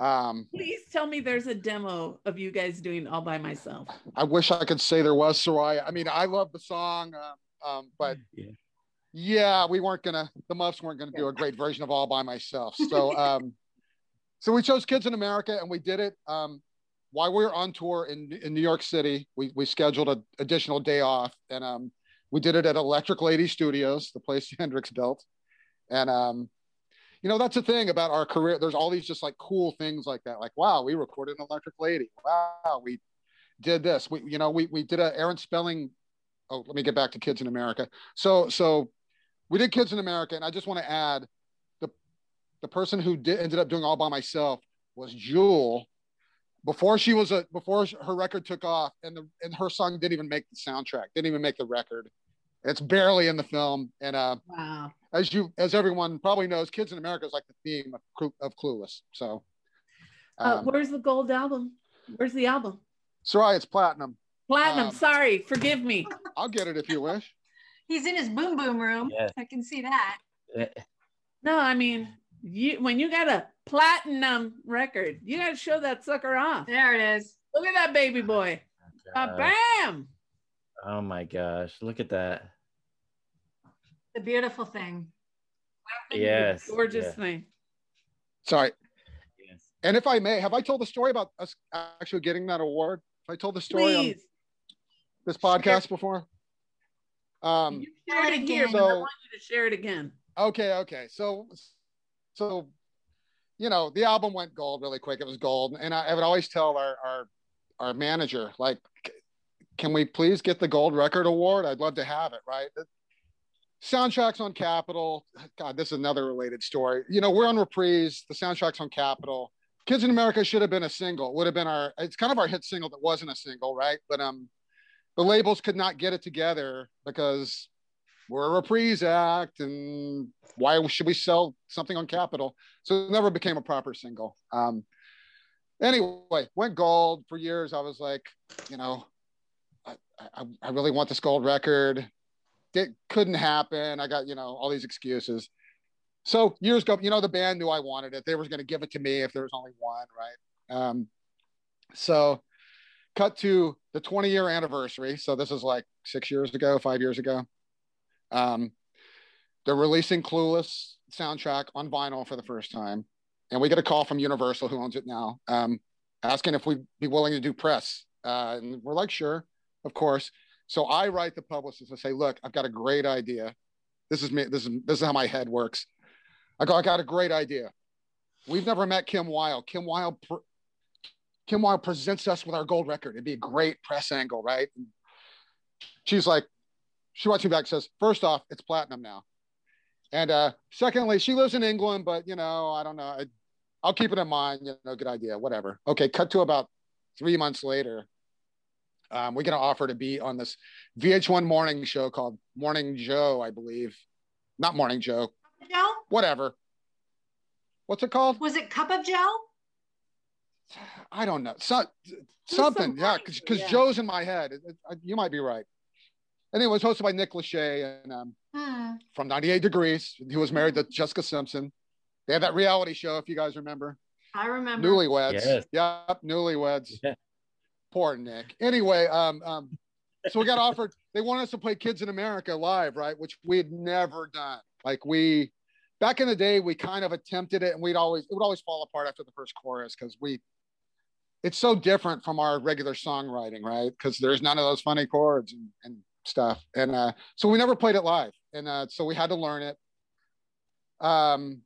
Um, Please tell me there's a demo of you guys doing all by myself. I wish I could say there was Soraya. I mean, I love the song, um, um, but Yeah. yeah, we weren't gonna. The Muffs weren't gonna do a great version of All by Myself. So, um, so we chose Kids in America, and we did it um, while we were on tour in in New York City. We we scheduled an additional day off, and um, we did it at Electric Lady Studios, the place Hendrix built, and um, you know that's the thing about our career. There's all these just like cool things like that. Like, wow, we recorded an Electric Lady. Wow, we did this. We you know we we did a Aaron Spelling. Oh, let me get back to Kids in America. So so we did Kids in America, and I just want to add the the person who did ended up doing all by myself was Jewel. Before she was a before her record took off, and the and her song didn't even make the soundtrack, didn't even make the record. It's barely in the film, and uh, Wow. as you as everyone probably knows, Kids in America is like the theme of, Clu- of Clueless. So, Uh, um, where's the gold album? Where's the album? Sorry, it's platinum. Platinum. Um, Sorry, forgive me. I'll get it if you wish. He's in his boom boom room. Yes. I can see that. Eh, No, I mean, you when you got a platinum record, you got to show that sucker off. There it is. Look at that baby boy. Uh, uh, bam. oh my gosh, look at that. The beautiful thing. Yes. Gorgeous yes, thing. Sorry. yes. And if I may, have I told the story about us actually getting that award? Have I told the story on this podcast before? Um, you shared it here, So- I want you to share it again. okay, okay. So, so, you know, the album went gold really quick. It was gold, and I, I would always tell our our our manager, like, can we please get the gold record award? I'd love to have it. Right. Soundtracks on Capitol. God, this is another related story. You know, we're on Reprise. The soundtracks on Capitol. Kids in America should have been a single. Would have been our. It's kind of our hit single that wasn't a single, right? But um, the labels could not get it together because we're a reprise act and why should we sell something on Capitol So it never became a proper single. Um, anyway, went gold for years. I was like, you know, I, I, I really want this gold record. It couldn't happen. I got, you know, all these excuses. So years go, you know, the band knew I wanted it. They were going to give it to me if there was only one, right? Um, so cut to the 20 year anniversary. So this is like six years ago, five years ago. Um, they're releasing Clueless soundtrack on vinyl for the first time, and we get a call from Universal, who owns it now, um, asking if we'd be willing to do press. Uh, and we're like, sure, of course. So I write the publicist and say, look, I've got a great idea. This is me. This is this is how my head works. I go, I got a great idea. We've never met Kim Wilde. Kim Wilde, pr- Kim Wilde presents us with our gold record. It'd be a great press angle, right? she's like, she me back, says, first off, it's platinum now. And uh, secondly, she lives in England, but you know, I don't know. I, I'll keep it in mind. You know, good idea, whatever. Okay, cut to about three months later. Um, we get an offer to be on this VH1 morning show called Morning Joe, I believe. Not Morning Joe, Joe? whatever. What's it called? Was it Cup of Joe? I don't know. So, something, some yeah, because yeah. Joe's in my head. You might be right. Anyway, it was hosted by Nick Lachey and um, Hmm. from 98 Degrees. He was married to Jessica Simpson. They had that reality show, if you guys remember. I remember. Newlyweds. Yes. Yep, newlyweds. Yeah. Poor Nick. Anyway, um, um, so we got offered. They wanted us to play Kids in America live, right? Which we had never done. Like we, back in the day, we kind of attempted it, and we'd always it would always fall apart after the first chorus because we. It's so different from our regular songwriting, right? Because there's none of those funny chords and, and stuff, and uh, so we never played it live, and uh, so we had to learn it. Um,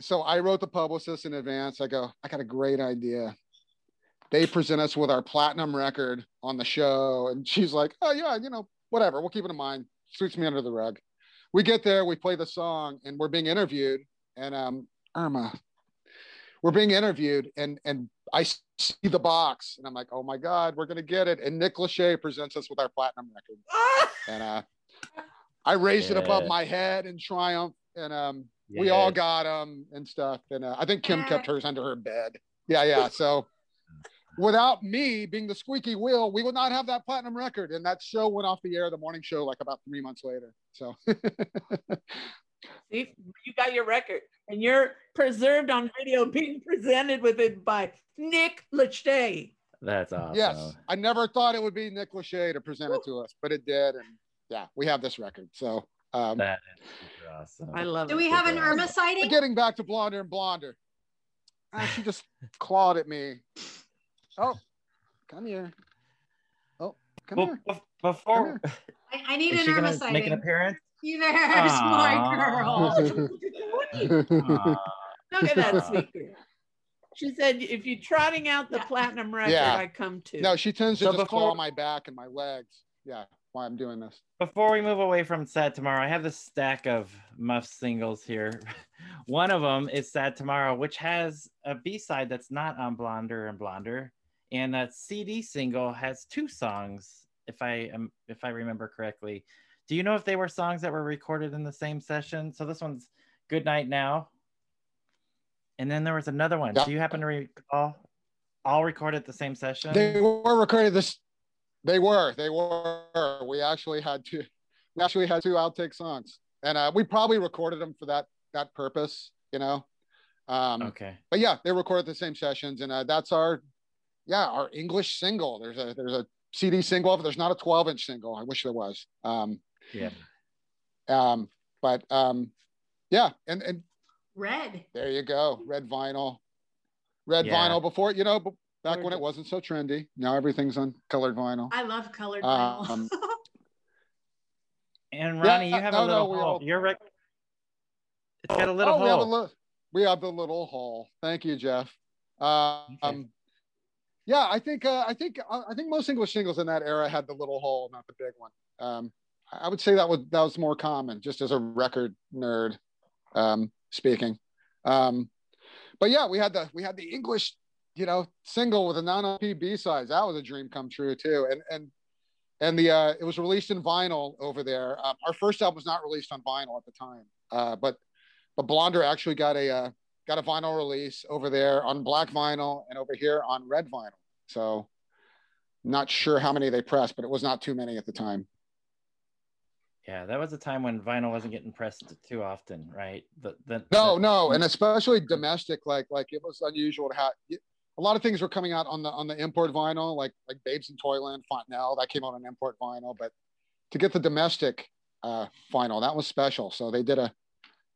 so I wrote the publicist in advance. I go, I got a great idea. They present us with our platinum record on the show. And she's like, oh, yeah, you know, whatever. We'll keep it in mind. Sweeps me under the rug. We get there, we play the song, and we're being interviewed. And um, Irma, we're being interviewed, and and I see the box, and I'm like, oh my God, we're gonna get it. And Nick Lachey presents us with our platinum record. And uh, I raised it above my head in triumph. And um, we all got them and stuff. And uh, I think Kim kept hers under her bed. Yeah, yeah. So without me being the squeaky wheel, we would not have that platinum record. And that show went off the air, the morning show, like about three months later. So See, you got your record, and you're preserved on video, being presented with it by Nick Lachey. That's awesome. yes, I never thought it would be Nick Lachey to present it to us, but it did. And yeah, we have this record. So um, That is awesome. I love it. Do it. we have an Super Irma sighting? getting back to Blonder and Blonder. Ah, she just clawed at me. Oh, come here. Oh, come Well, here. bef- before I, I need is an she Irma sighting. make an appearance? You there, smart Aw. girl. Aw. Look at that sweet girl. She said, "If you're trotting out the Yeah. platinum record, Yeah. I come too." No, she tends to So just before- claw my back and my legs. Yeah, why I'm doing this. Before we move away from Sad Tomorrow, I have this stack of Muff singles here. One of them is Sad Tomorrow, which has a B side that's not on Blonder and Blonder, and that CD single has two songs, if I am if I remember correctly. Do you know if they were songs that were recorded in the same session? So this one's Good Night Now, and then there was another one. Do you happen to recall? All recorded at the same session. They were recorded this. They were. They were. We actually had two. We actually had two outtake songs, and uh, we probably recorded them for that that purpose. You know. Um, okay. But yeah, they recorded the same sessions, and uh, that's our, yeah, our English single. There's a there's a CD single. There's not a 12 inch single. I wish there was. Um, Yeah. um, but um, yeah, and and Red. there you go, red vinyl, red Yeah. vinyl. Before you know, back when it wasn't so trendy. Now everything's on colored vinyl. I love colored Um, vinyl. And Ronnie, Yeah, you have no, a little no, we hole. all- Your rec- it's got a little oh, we have a hole. we have the little hole. Thank you, Jeff. Um, Okay. yeah, I think uh, I think uh, I think most English singles in that era had the little hole, not the big one. Um, I would say that was that was more common, just as a record nerd um, speaking. Um, but yeah, we had the we had the English, you know, single with a non-LP B sides. That was a dream come true too. And and and the uh, it was released in vinyl over there. Um, our first album was not released on vinyl at the time, uh, but but Blonder actually got a uh, got a vinyl release over there on black vinyl and over here on red vinyl. So not sure how many they pressed, but it was not too many at the time. Yeah, that was a time when vinyl wasn't getting pressed too often, right? The, the, No, the- no, and especially domestic, like like it was unusual to have. A lot of things were coming out on the on the import vinyl, like like Babes in Toyland, Fontanelle, that came out on import vinyl. But to get the domestic uh, vinyl, that was special. So they did a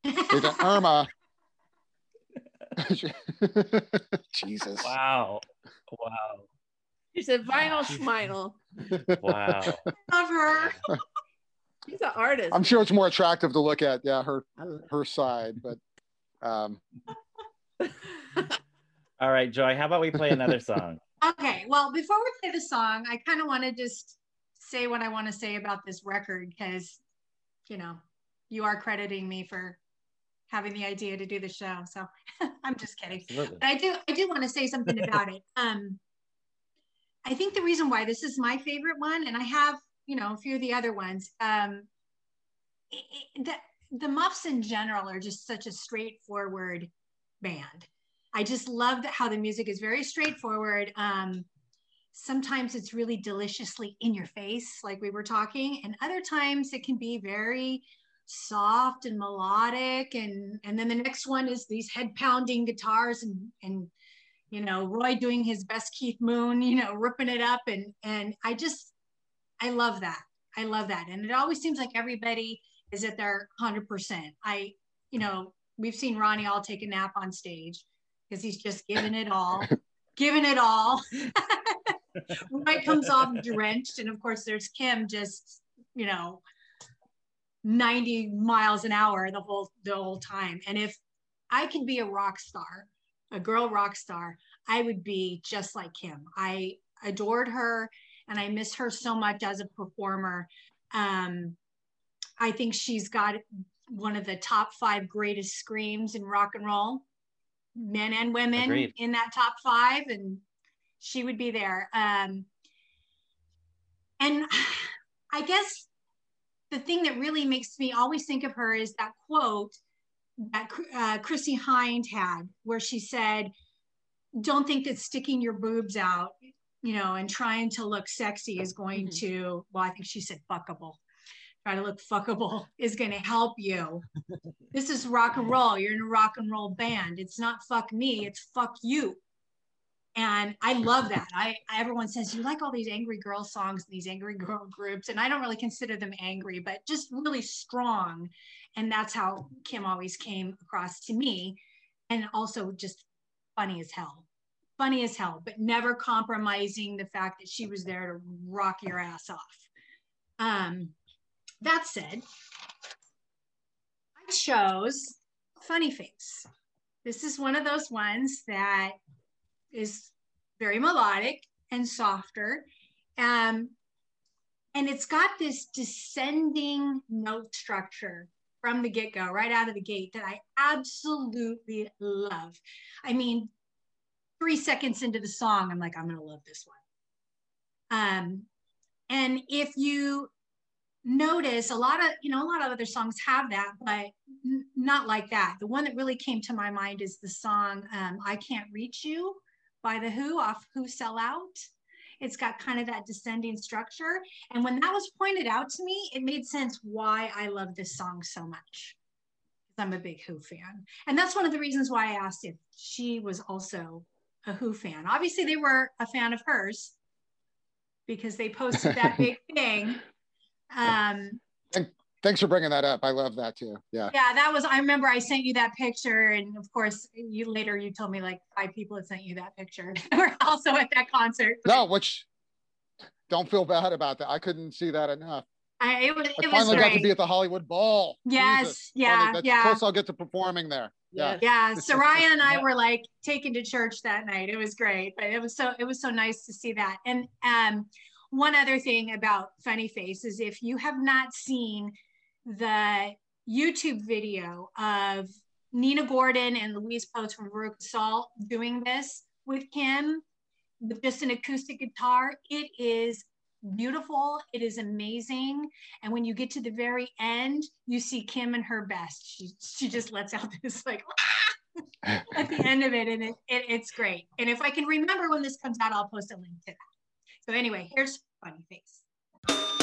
they did Irma. Jesus. Wow. Wow. She said, "Vinyl schminal." Wow. Love her. She's an artist. I'm sure it's more attractive to look at, yeah, her her side, but um, All right, Joy, how about we play another song? Okay, well, before we play the song, I kind of want to just say what I want to say about this record because, you know, you are crediting me for having the idea to do the show. So I'm just kidding. Absolutely. But I do I do want to say something about it. Um, I think the reason why this is my favorite one, and I have you know a few of the other ones. Um, it, it, the the Muffs in general are just such a straightforward band. I just love how the music is very straightforward. Um, sometimes it's really deliciously in your face, like we were talking, and other times it can be very soft and melodic and and then the next one is these head pounding guitars and and you know roy doing his best keith moon you know ripping it up and and i just i love that. I love that. And it always seems like everybody is at their 100% i you know we've seen ronnie all take a nap on stage because he's just giving it all giving it all. Roy comes off drenched and of course there's kim just you know 90 miles an hour the whole the whole time. And if i could be a rock star a girl rock star i would be just like kim i adored her and i miss her so much as a performer um i think she's got one of the top five greatest screams in rock and roll men and women Agreed. in that top five and she would be there um and i guess the thing that really makes me always think of her is that quote that uh, Chrissie Hynde had, where she said, "Don't think that sticking your boobs out, you know, and trying to look sexy is going Mhm. to." Well, I think she said "fuckable." Try to look fuckable is going to help you. this is rock and roll. You're in a rock and roll band. It's not fuck me. It's fuck you. And I love that. I everyone says you like all these angry girl songs and these angry girl groups, and I don't really consider them angry, but just really strong. And that's how Kim always came across to me, and also just funny as hell, funny as hell, but never compromising the fact that she was there to rock your ass off. Um, that said, I chose Funny Face. This is one of those ones that is very melodic and softer. Um, and it's got this descending note structure from the get go, right out of the gate, that I absolutely love. I mean, three seconds into the song, I'm like, I'm to love this one. Um, and if you notice a lot of you know a lot of other songs have that but n- not like that. The one that really came to my mind is the song um, i can't reach you by the who off who sell out. It's got kind of that descending structure. And when that was pointed out to me it made sense why i love this song so much. I'm a big who fan. And that's one of the reasons why i asked if she was also a who fan obviously they were a fan of hers because they posted that big thing um Thanks for bringing that up. I love that too. Yeah. yeah that was i remember i sent you that picture and of course you later you told me like five people had sent you that picture were also at that concert No, which don't feel bad about that. I couldn't see that enough. I, it was, I it was finally got to be at the Hollywood Bowl. Yes, Jesus. yeah, Finally, that's yeah. close I'll get to performing there. Yeah. yeah soraya and i were like taken to church that night. It was great but it was so it was so nice to see that. And um one other thing about funny face is if you have not seen the youtube video of nina gordon and louise post from veruca salt doing this with kim with just an acoustic guitar it is beautiful. It is amazing. And when you get to the very end you see kim and her best. She she just lets out this like at the end of it and it, it, it's great. And if i can remember when this comes out i'll post a link to that. So anyway here's funny face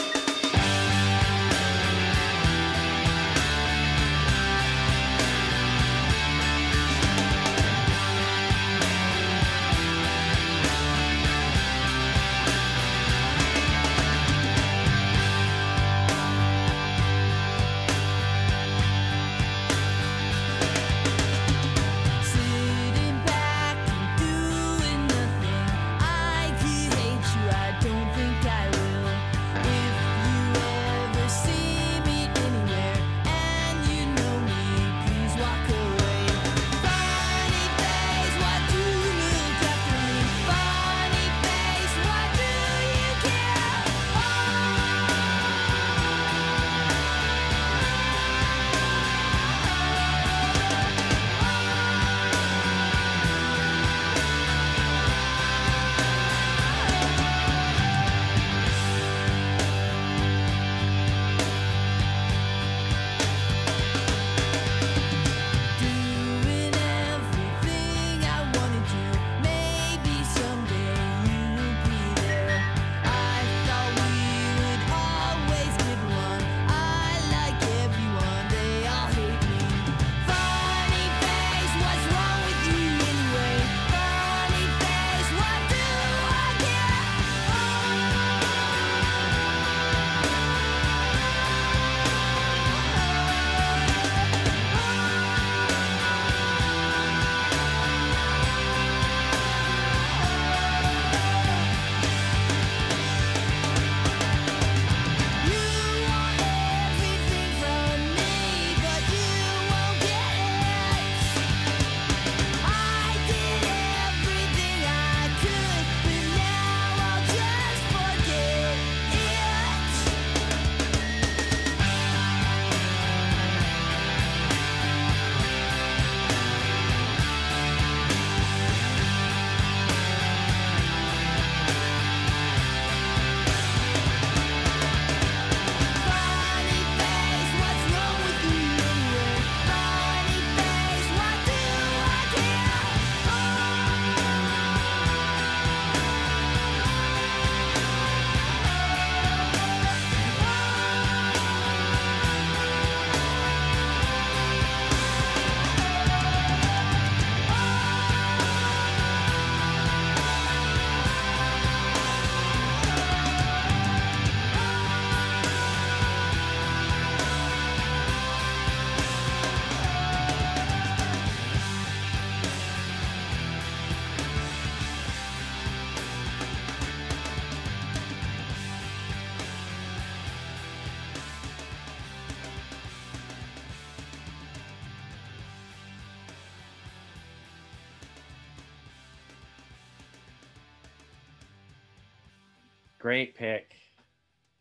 Great pick.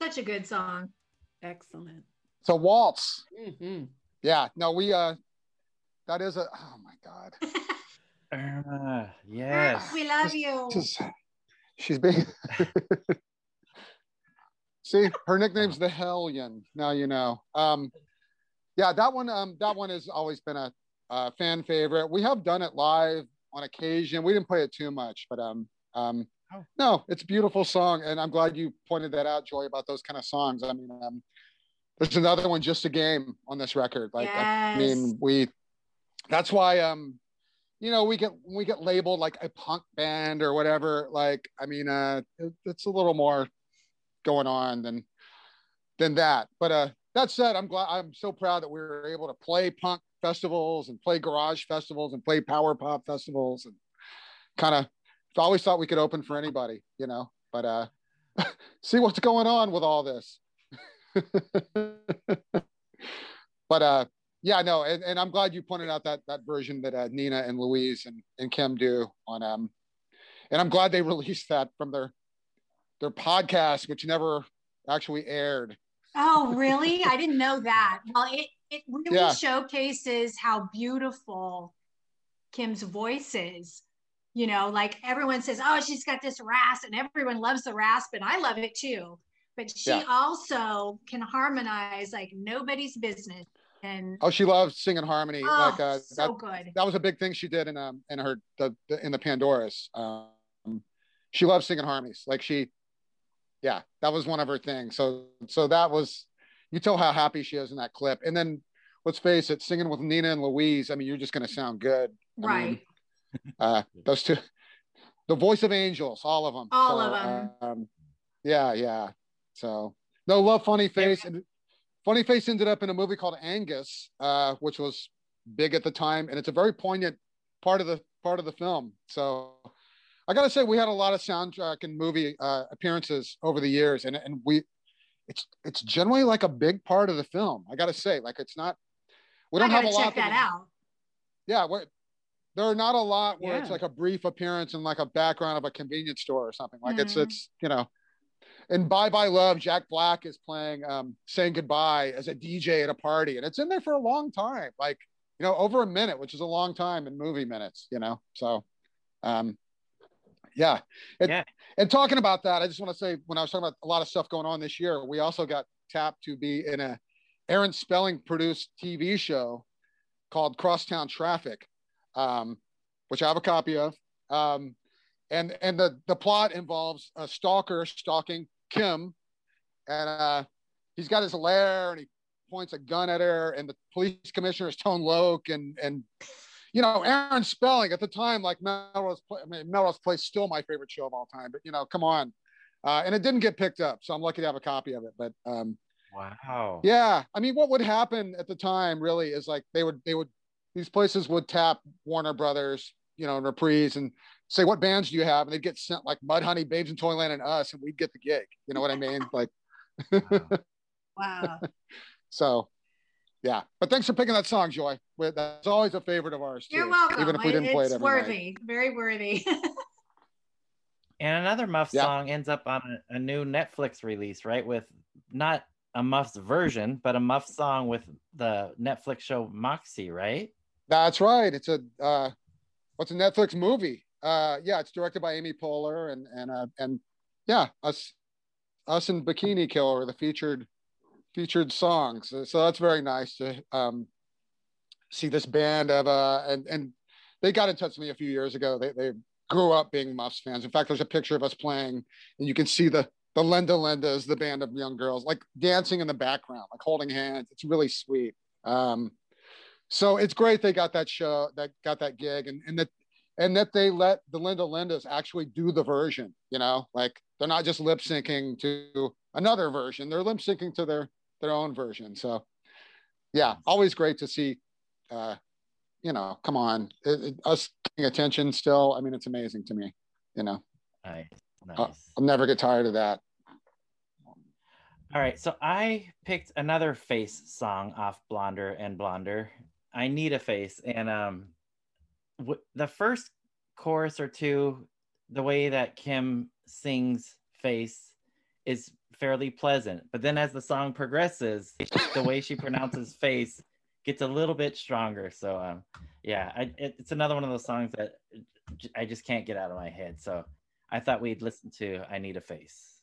Such a good song. Excellent. So waltz. Mhm. Yeah. No, we uh that is a oh my god. Irma. Yes. we love you. Just- she's big. See, her nickname's the Hellion. Now you know. Um, yeah, that one. Um, that one has always been a, a fan favorite. We have done it live on occasion. We didn't play it too much, but um, um, Oh. no, it's a beautiful song, and I'm glad you pointed that out, Joy, about those kind of songs. I mean, um, there's another one, just a game, on this record. Like, I mean, we. That's why um you know we get we get labeled like a punk band or whatever like i mean uh it, it's a little more going on than than that but uh that said i'm glad i'm so proud that we were able to play punk festivals and play garage festivals and play power pop festivals and kind of always thought we could open for anybody you know but uh see what's going on with all this but uh yeah, no, and, and I'm glad you pointed out that that version that uh, Nina and Louise and, and Kim do on um, and I'm glad they released that from their their podcast, which never actually aired. Oh, really? I didn't know that. Well, it, it really Yeah. showcases how beautiful Kim's voice is. You know, like everyone says, oh, she's got this rasp, and everyone loves the rasp, and I love it too. But she Yeah. also can harmonize like nobody's business. And Oh, she loves singing harmony. oh, like uh, so that, good. that was a big thing she did in um in her the, the in the Pandoras. Um, she loves singing harmonies. Like she, yeah, that was one of her things. So so that was, you tell how happy she is in that clip. And then let's face it, singing with Nina and Louise. I mean, you're just gonna sound good. I mean, Right. Uh, those two, the voice of angels, all of them. All So, them. Um, yeah, yeah. So no love, funny face, and funny face ended up in a movie called Angus, uh, which was big at the time, and it's a very poignant part of the part of the film. So I gotta say, we had a lot of soundtrack and movie uh, appearances over the years, and and we. It's it's generally like a big part of the film. I gotta say, like it's not. We don't have gotta a lot. check that out. Yeah, we're, there are not a lot where it's like a brief appearance in like a background of a convenience store or something. Like it's Mhm. it's you know, in Bye Bye Love, Jack Black is playing um, saying goodbye as a DJ at a party, and it's in there for a long time, like you know, over a minute, which is a long time in movie minutes, you know. So, um, yeah, It- Yeah. And talking about that, I just want to say when I was talking about a lot of stuff going on this year, we also got tapped to be in a Aaron Spelling produced TV show called Crosstown Traffic, um, which I have a copy of. Um, and and the the plot involves a stalker stalking Kim, and uh, he's got his lair and he points a gun at her, and the police commissioner is Tone Loc, and and you know Aaron Spelling at the time, like Melrose, Pla- I mean, Melrose Place, still my favorite show of all time. But you know, come on, uh, and it didn't get picked up, so I'm lucky to have a copy of it. But um, Wow. yeah, I mean, what would happen at the time really is like they would they would these places would tap Warner Brothers, you know, and Reprise, and say, "What bands do you have?" And they'd get sent like Mudhoney, Babes in Toyland, and us, and we'd get the gig. You know what I mean? Like, Wow. Wow. so, yeah. But thanks for picking that song, Joy. That's always a favorite of ours too. You're welcome. Even if we didn't play it it's every night. worthy, very worthy. And another Muff Yeah. song ends up on a, a new Netflix release, right? With not a Muffs version, but a Muff song with the Netflix show Moxie, right? That's right. It's a uh, what's a Netflix movie? Uh, yeah, it's directed by Amy Poehler, and and uh, and yeah, us us and Bikini Kill are the featured featured songs. So, that's very nice to um, see this band of uh, and and they got in touch with me a few years ago. They they grew up being Muffs fans. In fact, there's a picture of us playing, and you can see the the Linda Lindas, the band of young girls, like dancing in the background, like holding hands. It's really sweet. Um, so it's great they got that show, that got that gig, and and that and that they let the Linda Lindas actually do the version. You know, like they're not just lip syncing to another version; they're lip syncing to their their own version. So, yeah, always great to see. Uh, you know, come on, it, it- us paying attention still. I mean, it's amazing to me. You know, Nice. Nice. Uh, I'll never get tired of that. All right, so I picked another face song off Blonder and Blonder. I need a face, and um, w- the first chorus or two, the way that Kim sings "Face," is fairly pleasant. But then as the song progresses, the way she pronounces face gets a little bit stronger. So um, yeah, I, it, it's another one of those songs that I just can't get out of my head. So I thought we'd listen to "I Need a Face."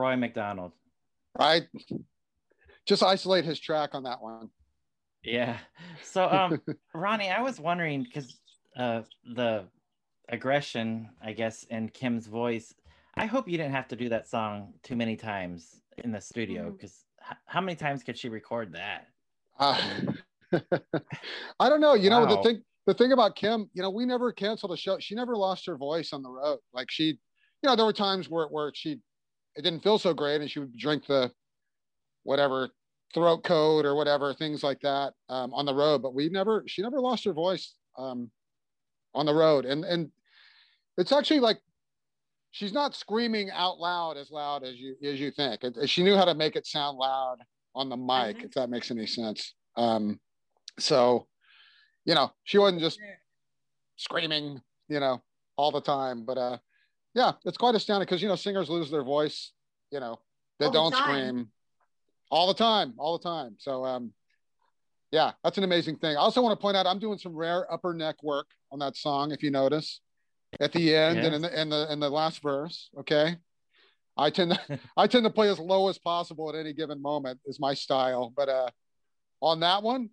Roy McDonald? Right. Just isolate his track on that one. Yeah. So, um, Ronnie, I was wondering because uh, the aggression, I guess, in Kim's voice. I hope you didn't have to do that song too many times in the studio because how many times could she record that? Uh, I don't know. You know, the thing the thing about Kim, you know, we never canceled a show. She never lost her voice on the road. Like she, you know, there were times where it where she it didn't feel so great and she would drink the whatever throat coat or whatever, things like that um, on the road. But we never she never lost her voice um, on the road. And and it's actually like she's not screaming out loud as loud as you as you think. It, she knew how to make it sound loud on the mic, Mhm. if that makes any sense. Um, so, you know, she wasn't just screaming, you know, all the time. But uh, yeah, it's quite astounding because you know singers lose their voice, you know, they All don't time. scream all the time, all the time. So um, yeah, that's an amazing thing. I also want to point out I'm doing some rare upper neck work on that song, if you notice, at the end and in the in the in the last verse. Okay. I tend to I tend to play as low as possible at any given moment is my style. But uh on that one,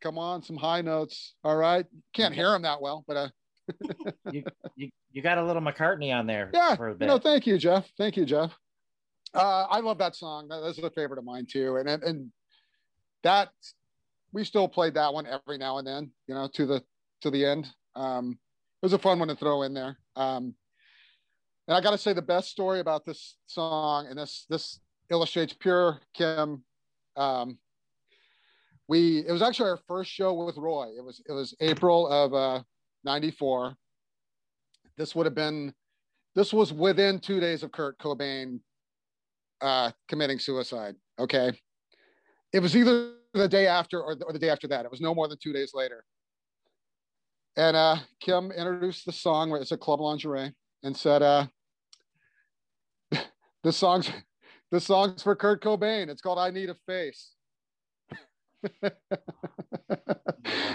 come on, some high notes. All right. Can't hear them that well, but uh You you got a little McCartney on there yeah, for a bit. know, thank you, Jeff. Thank you, Jeff. Uh, I love that song. That, that's a favorite of mine too. And, and and that we still played that one every now and then, you know, to the to the end. Um, it was a fun one to throw in there. Um, and I got to say, the best story about this song, and this this illustrates pure Kim. Um, we it was actually our first show with Roy. It was it was April of uh, '94. This would have been this was within two days of Kurt Cobain uh, committing suicide. Okay. It was either the day after or the, or the day after that. It was no more than two days later. And uh, Kim introduced the song, it's a club lingerie, and said, uh, the song's the song's for Kurt Cobain. It's called I Need a Face.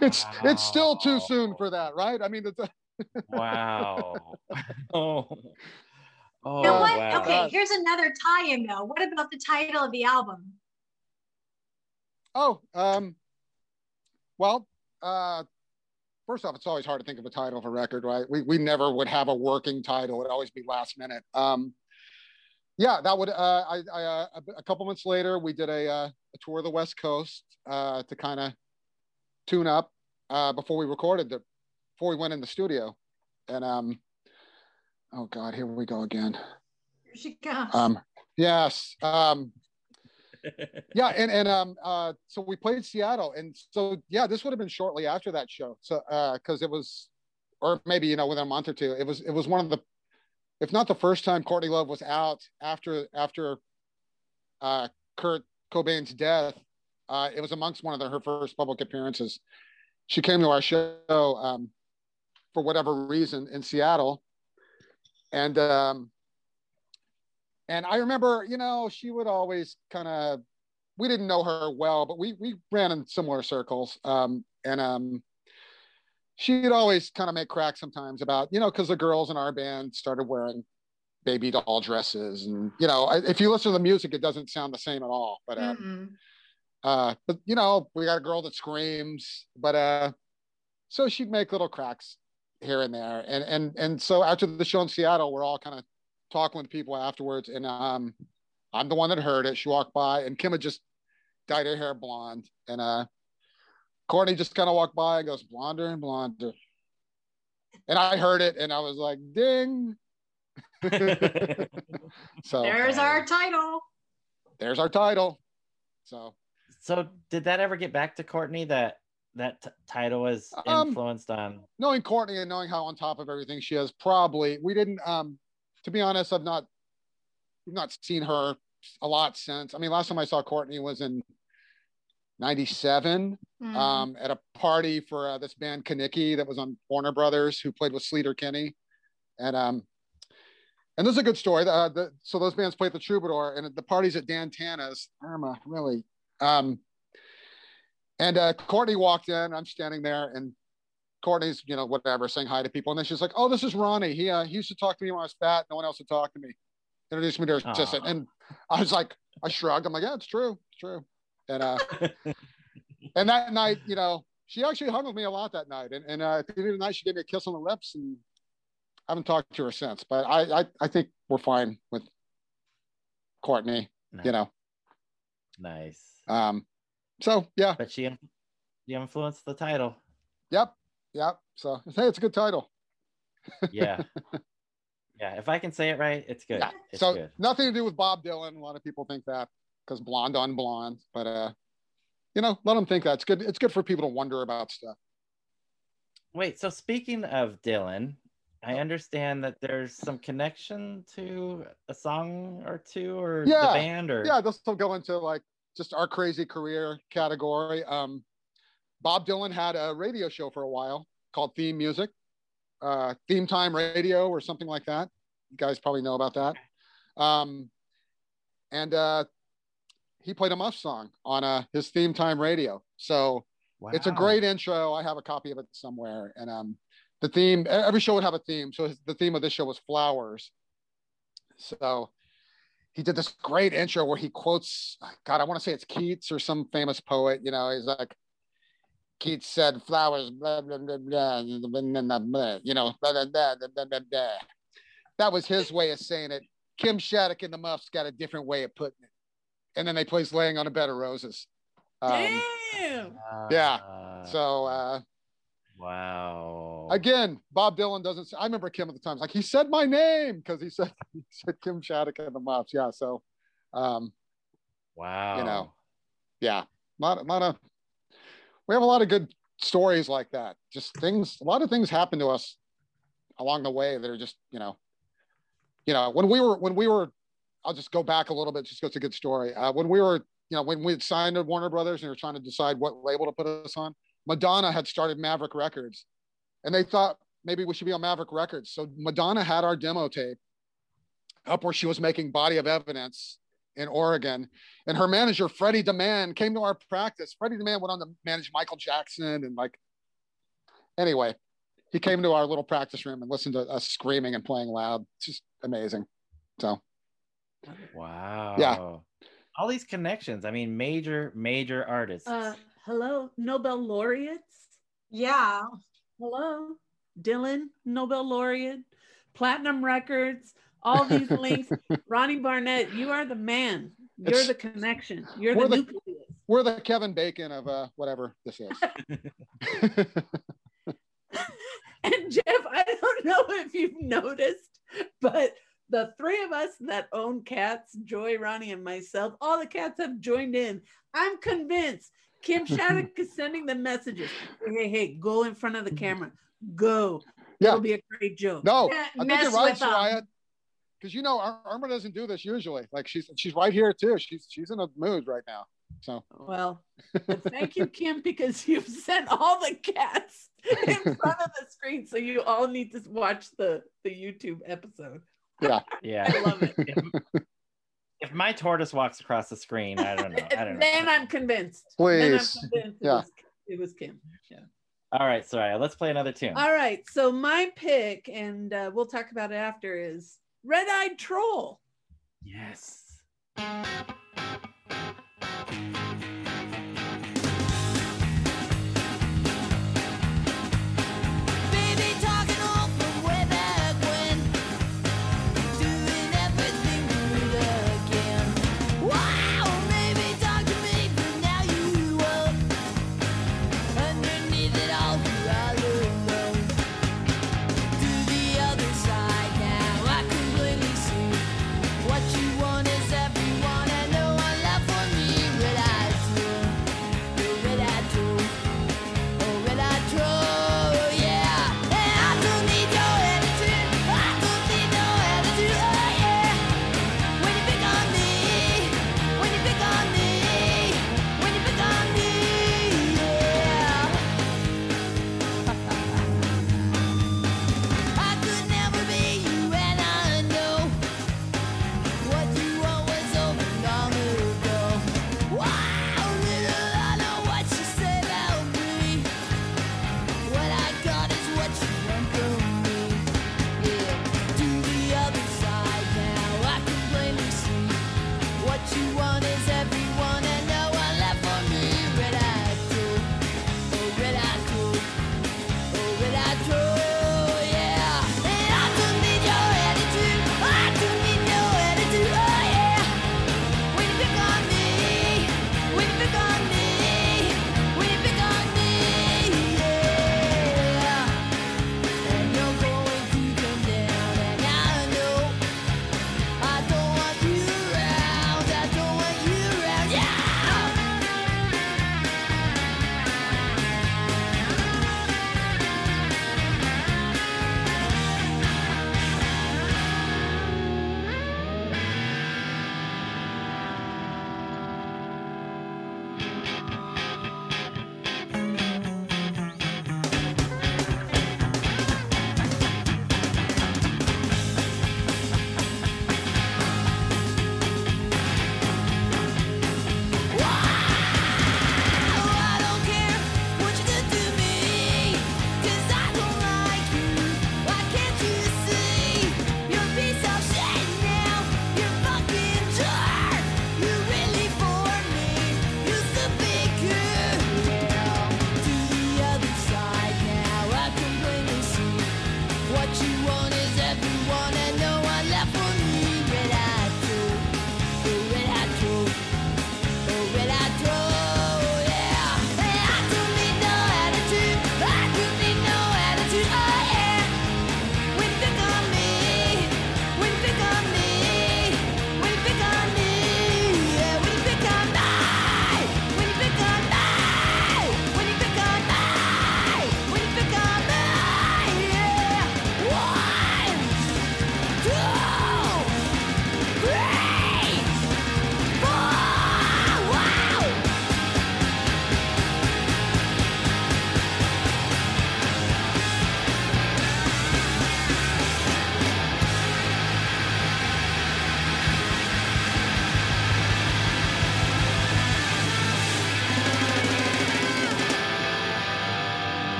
It's it's still too soon for that, right? I mean, it's wow. oh. Oh, Now what? wow. Okay, here's another tie-in though. What about the title of the album? Oh, um, well, uh, first off, it's always hard to think of a title of a record, right? We we never would have a working title; it'd always be last minute. Um, yeah, that would. Uh, I, I uh, a, a couple months later, we did a, uh, a tour of the West Coast uh, to kind of tune up uh, before we recorded the before we went in the studio, and um, oh god, here we go again. Here she comes. Um, yes. Um, yeah, and and um uh so we played Seattle, and so yeah, this would have been shortly after that show. So uh because it was, or maybe you know within a month or two, it was it was one of the, if not the first time Courtney Love was out after after, uh Kurt Cobain's death. Uh, it was amongst one of the, her first public appearances. She came to our show um, for whatever reason in Seattle, and um, and I remember, you know, she would always kind of, we didn't know her well, but we we ran in similar circles. Um, and um, she'd always kind of make cracks sometimes about, you know, because the girls in our band started wearing baby doll dresses, and you know, I- if you listen to the music, it doesn't sound the same at all. But Mm-mm. uh, but you know, we got a girl that screams, but uh, so she'd make little cracks here and there, and and and so after the show in Seattle, we're all kind of talking with people afterwards, and um, I'm the one that heard it. She walked by, and Kim had just dyed her hair blonde, and uh, Courtney just kind of walked by and goes blonder and blonder, and I heard it, and I was like, ding. so There's our title. there's our title. So so did that ever get back to Courtney that that t- title was Um, influenced on? knowing Courtney and knowing how on top of everything she is, probably we didn't. Um, to be honest, I've not, we've not seen her a lot since. I mean, last time I saw Courtney was in '97 Mm. um, at a party for uh, this band Kaniki that was on Warner Brothers, who played with Sleater Kinney, and um, and this is a good story. Uh, the, so those bands played the Troubadour, and the parties at Dan Tana's, Irma, really. Um, and uh, Courtney walked in. I'm standing there, and Courtney's, you know, whatever, saying hi to people, and then she's like, "Oh, this is Ronnie. He uh, he used to talk to me when I was fat. No one else would talk to me. Introduced me to her Aw. assistant." And I was like, I shrugged. I'm like, "Yeah, it's true, it's true." And uh, and that night, you know, she actually hung with me a lot that night. And, and uh, at the end of the night, she gave me a kiss on the lips, and I haven't talked to her since. But I, I, I think we're fine with Courtney. You know, nice. um, so yeah, But she she influenced the title. yep, yep. So hey, it's a good title. Yeah. yeah. If I can say it right, it's good. Yeah. It's so good. nothing to do with Bob Dylan. A lot of people think that because blonde on blonde, but uh, you know, let them think that it's good. It's good for people to wonder about stuff. Wait, so speaking of Dylan, I understand that there's some connection to a song or two or Yeah, the band or yeah, this will go into like just our crazy career category. Um, Bob Dylan had a radio show for a while called Theme Music, uh, Theme Time Radio, or something like that. You guys probably know about that. Um, and uh, he played a Muff song on uh, his theme time radio. So wow. it's a great intro. I have a copy of it somewhere. And um, the theme, every show would have a theme. So the theme of this show was flowers. So he did this great intro where he quotes, God, I want to say it's Keats or some famous poet. You know, he's like, Keats said, flowers, blah, blah, blah, blah, blah, blah, you know, blah, blah, blah, blah, blah, blah. that was his way of saying it. Kim Shattuck and the Muffs got a different way of putting it. And then they plays Laying on a Bed of Roses. Um, Damn. yeah, Uh, so, uh, wow. again, Bob Dylan doesn't. Say, I remember Kim at the time. Like he said my name because he said he said Kim Shattuck and the Mops. Yeah. So, um, wow. you know, yeah, not not a. We have a lot of good stories like that. Just things. A lot of things happen to us along the way that are just you know, you know when we were when we were. I'll just go back a little bit just because it's a good story. Uh, when we were, you know, when we had signed to Warner Brothers and we were trying to decide what label to put us on, Madonna had started Maverick Records, and they thought maybe we should be on Maverick Records. So Madonna had our demo tape up where she was making Body of Evidence in Oregon, and her manager Freddy DeMann came to our practice. Freddy DeMann went on to manage Michael Jackson and like. Anyway, he came to our little practice room and listened to us screaming and playing loud. It's just amazing. So Wow. Yeah. All these connections. I mean, major, major artists. Uh, hello, Nobel laureates. Yeah. Hello, Dylan, Nobel laureate, platinum records, all these links. Ronnie Barnett, you are the man. You're It's- the connection. You're We're the, the- nucleus. we're the Kevin Bacon of uh, whatever this is. And Jeff, I don't know if you've noticed, but the three of us that own cats, Joy, Ronnie, and myself, all the cats have joined in. I'm convinced. Kim Shattuck is sending the messages. Hey, hey, hey, go in front of the mm-hmm. camera. Go. Yeah. It'll be a great joke. no, Yeah, I think you're right, with. Soraya. Because you know, Ar- Arma doesn't do this usually. Like she's she's right here too. She's she's in a mood right now. So Well, thank you, Kim, because you've sent all the cats in front of the screen. So you all need to watch the, the YouTube episode. Yeah. Yeah. I love it. if, if my tortoise walks across the screen, I don't know. I don't know. then I'm convinced. Please. Then I'm convinced it Yeah. was- It was Kim. Yeah. All right, sorry. Let's play another tune. All right. So my pick, and uh, we'll talk about it after, is Red Eyed Troll. Yes.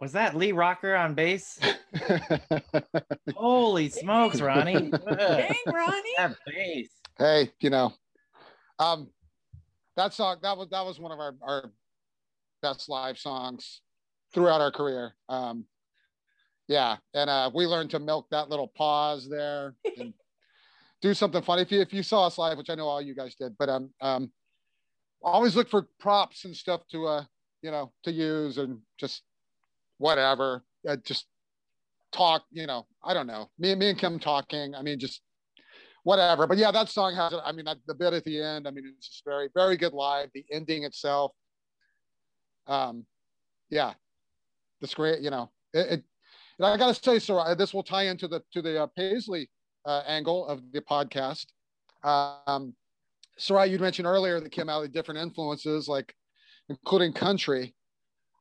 Was that Lee Rocker on bass? Holy smokes, Ronnie. Ugh, Dang, Ronnie. that bass. hey, you know, um, that song that was that was one of our our best live songs throughout our career. Um, yeah, and uh, we learned to milk that little pause there and do something funny. If you if you saw us live, which I know all you guys did, but um um, always look for props and stuff to uh you know to use and just whatever, uh, just talk. You know, I don't know. Me me and Kim talking. I mean, just whatever. But yeah, that song has, I mean, the bit at the end, I mean, it's just very, very good live. The ending itself, um, yeah, that's great. You know, it, it and I got to say, so uh, this will tie into the to the uh, Paisley uh, angle of the podcast. Um, Soraya, you mentioned earlier that Kim had different influences, like including country.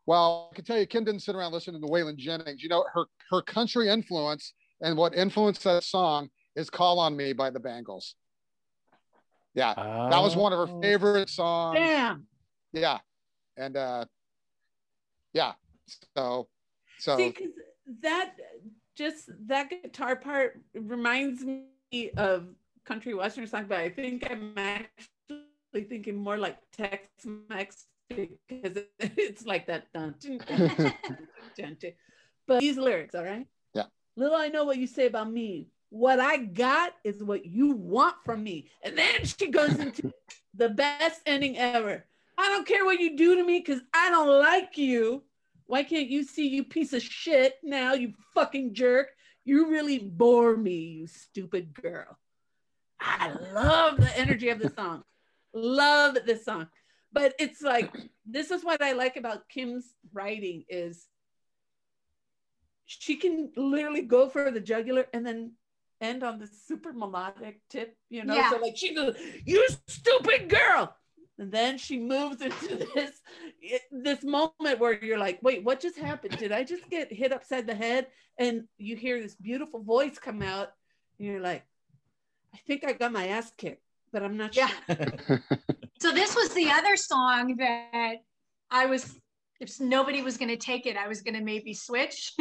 Well, I can tell you, Kim didn't sit around listening to Waylon Jennings. You know, her her country influence and what influenced that song is "Call on Me" by the Bangles. Yeah, that was one of her Oh. favorite songs. Damn. Yeah, and uh, yeah, so so See, that just that guitar part reminds me of country western song, but I think I'm actually thinking more like Tex-Mex because it's like that. Dun, dun, dun, dun. But these lyrics, all right? Yeah. Little I know what you say about me. What I got is what you want from me. And then she goes into the best ending ever. I don't care what you do to me because I don't like you. Why can't you see you piece of shit now, you fucking jerk? You really bore me, you stupid girl. I love the energy of the song. Love this song. But it's like this is what I like about Kim's writing is she can literally go for the jugular and then end on the super melodic tip, you know. Yeah. So like she goes, "You stupid girl," and then she moves into this this moment where you're like, "Wait, what just happened? Did I just get hit upside the head?" And you hear this beautiful voice come out, and you're like, "I think I got my ass kicked." But I'm not Yeah. sure. So this was the other song that I was, if nobody was going to take it, I was going to maybe switch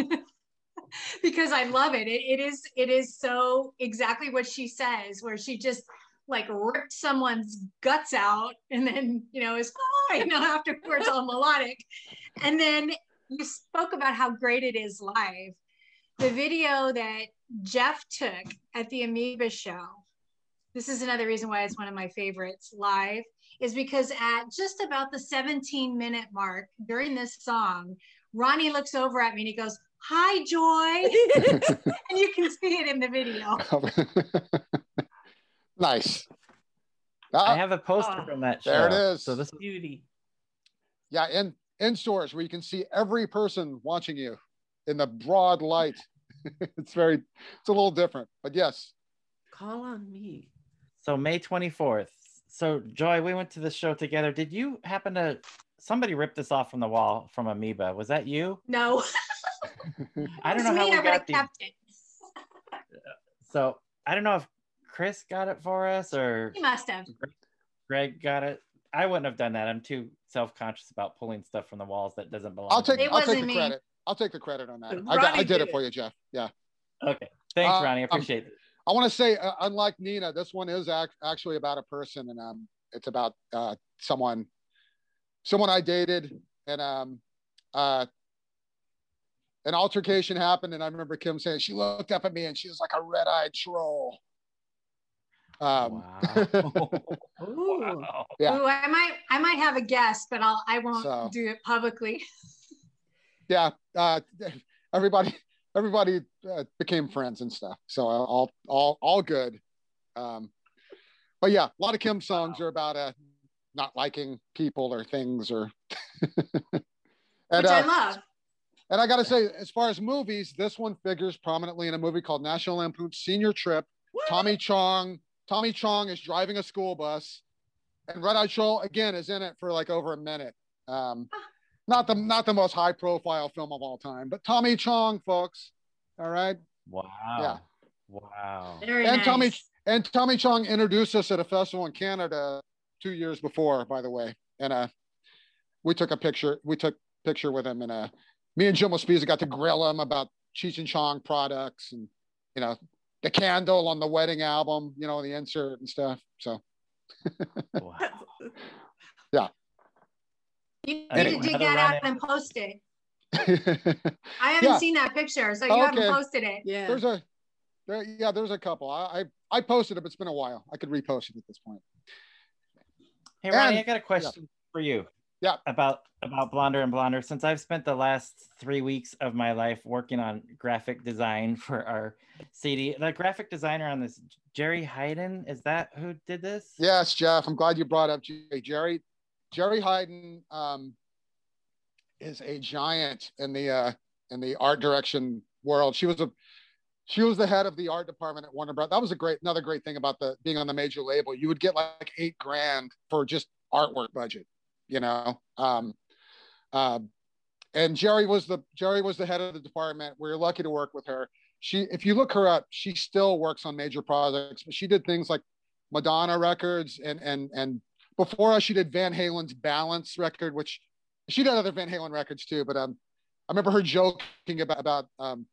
because I love it. it. It is, it is so exactly what she says, where she just like ripped someone's guts out and then, you know, is, oh, you know, afterwards all melodic. And then you spoke about how great it is live. The video that Jeff took at the Amoeba show, this is another reason why it's one of my favorites live is because at just about the 17 minute mark during this song, Ronnie looks over at me and he goes, Hi, Joy. and you can see it in the video. nice. I Ah, have a poster Oh, from that show. there it is. So this is Beauty. yeah, in in stores where you can see every person watching you in the broad light. it's very, it's a little different, but yes. Call on me. So May 24th. So Joy, we went to the show together. Did you happen to somebody ripped this off from the wall from Amoeba? Was that you? No, I don't know how we I got have the kept it. so I don't know if Chris got it for us or He must have. Greg got it. I wouldn't have done that. I'm too self-conscious about pulling stuff from the walls that doesn't belong. I'll take me. It I'll take wasn't the me. credit. I'll take the credit on that. I, got, I did did it it. for you, Jeff. Yeah. Okay. Thanks, Uh, Ronnie. I um, appreciate it. I want to say, uh, unlike Nina, this one is ac- actually about a person, and um, it's about uh, someone, someone I dated, and um, uh, an altercation happened, and I remember Kim saying she looked up at me and she was like a red-eyed troll. Um, wow. Ooh. wow. Yeah. Ooh, I might, I might have a guess, but I'll, I won't So- do it publicly. yeah, uh, everybody, everybody uh, became friends and stuff. So all, all, all good. Um, but yeah, a lot of Kim songs are about uh, not liking people or things or. Which and, I uh, love. And I got to say, as far as movies, this one figures prominently in a movie called National Lampoon's Senior Trip. Tommy Chong, Tommy Chong is driving a school bus, and Red Eye Troll again is in it for like over a minute. Um, not the not the most high profile film of all time, but Tommy Chong, folks. All right, Wow. Yeah. Wow. Very and nice. Tommy and Tommy Chong introduced us at a festival in Canada two years before, by the way, and uh, we took a picture. We took picture with him, and uh, me and Jim Spears got to grill him about Cheech and Chong products and you know the candle on the wedding album, you know, the insert and stuff. So Wow. You need Anyway, to dig that out and post it. I haven't Yeah. seen that picture, so you Okay. haven't posted it. Yeah. there's a there, yeah, there's a couple. I, I I posted it, but it's been a while. I could repost it at this point. Hey Ronnie, And- I got a question for you. Yeah. About about Blonder and Blonder. Since I've spent the last three weeks of my life working on graphic design for our CD, the graphic designer on this, Jeri Heiden, is that who did this? Yes, Jeff. I'm glad you brought up Jeri. Jeri, Jeri Heiden um, is a giant in the uh, in the art direction world. She was a she was the head of the art department at Warner Bros. That was a great another great thing about the being on the major label. You would get like eight grand for just artwork budget, you know. Um, uh, and Jeri was the Jeri was the head of the department. We were lucky to work with her. She, if you look her up, she still works on major projects. But she did things like Madonna records and and and before us, she did Van Halen's Balance record, which she did other Van Halen records too. But um, I remember her joking about about um,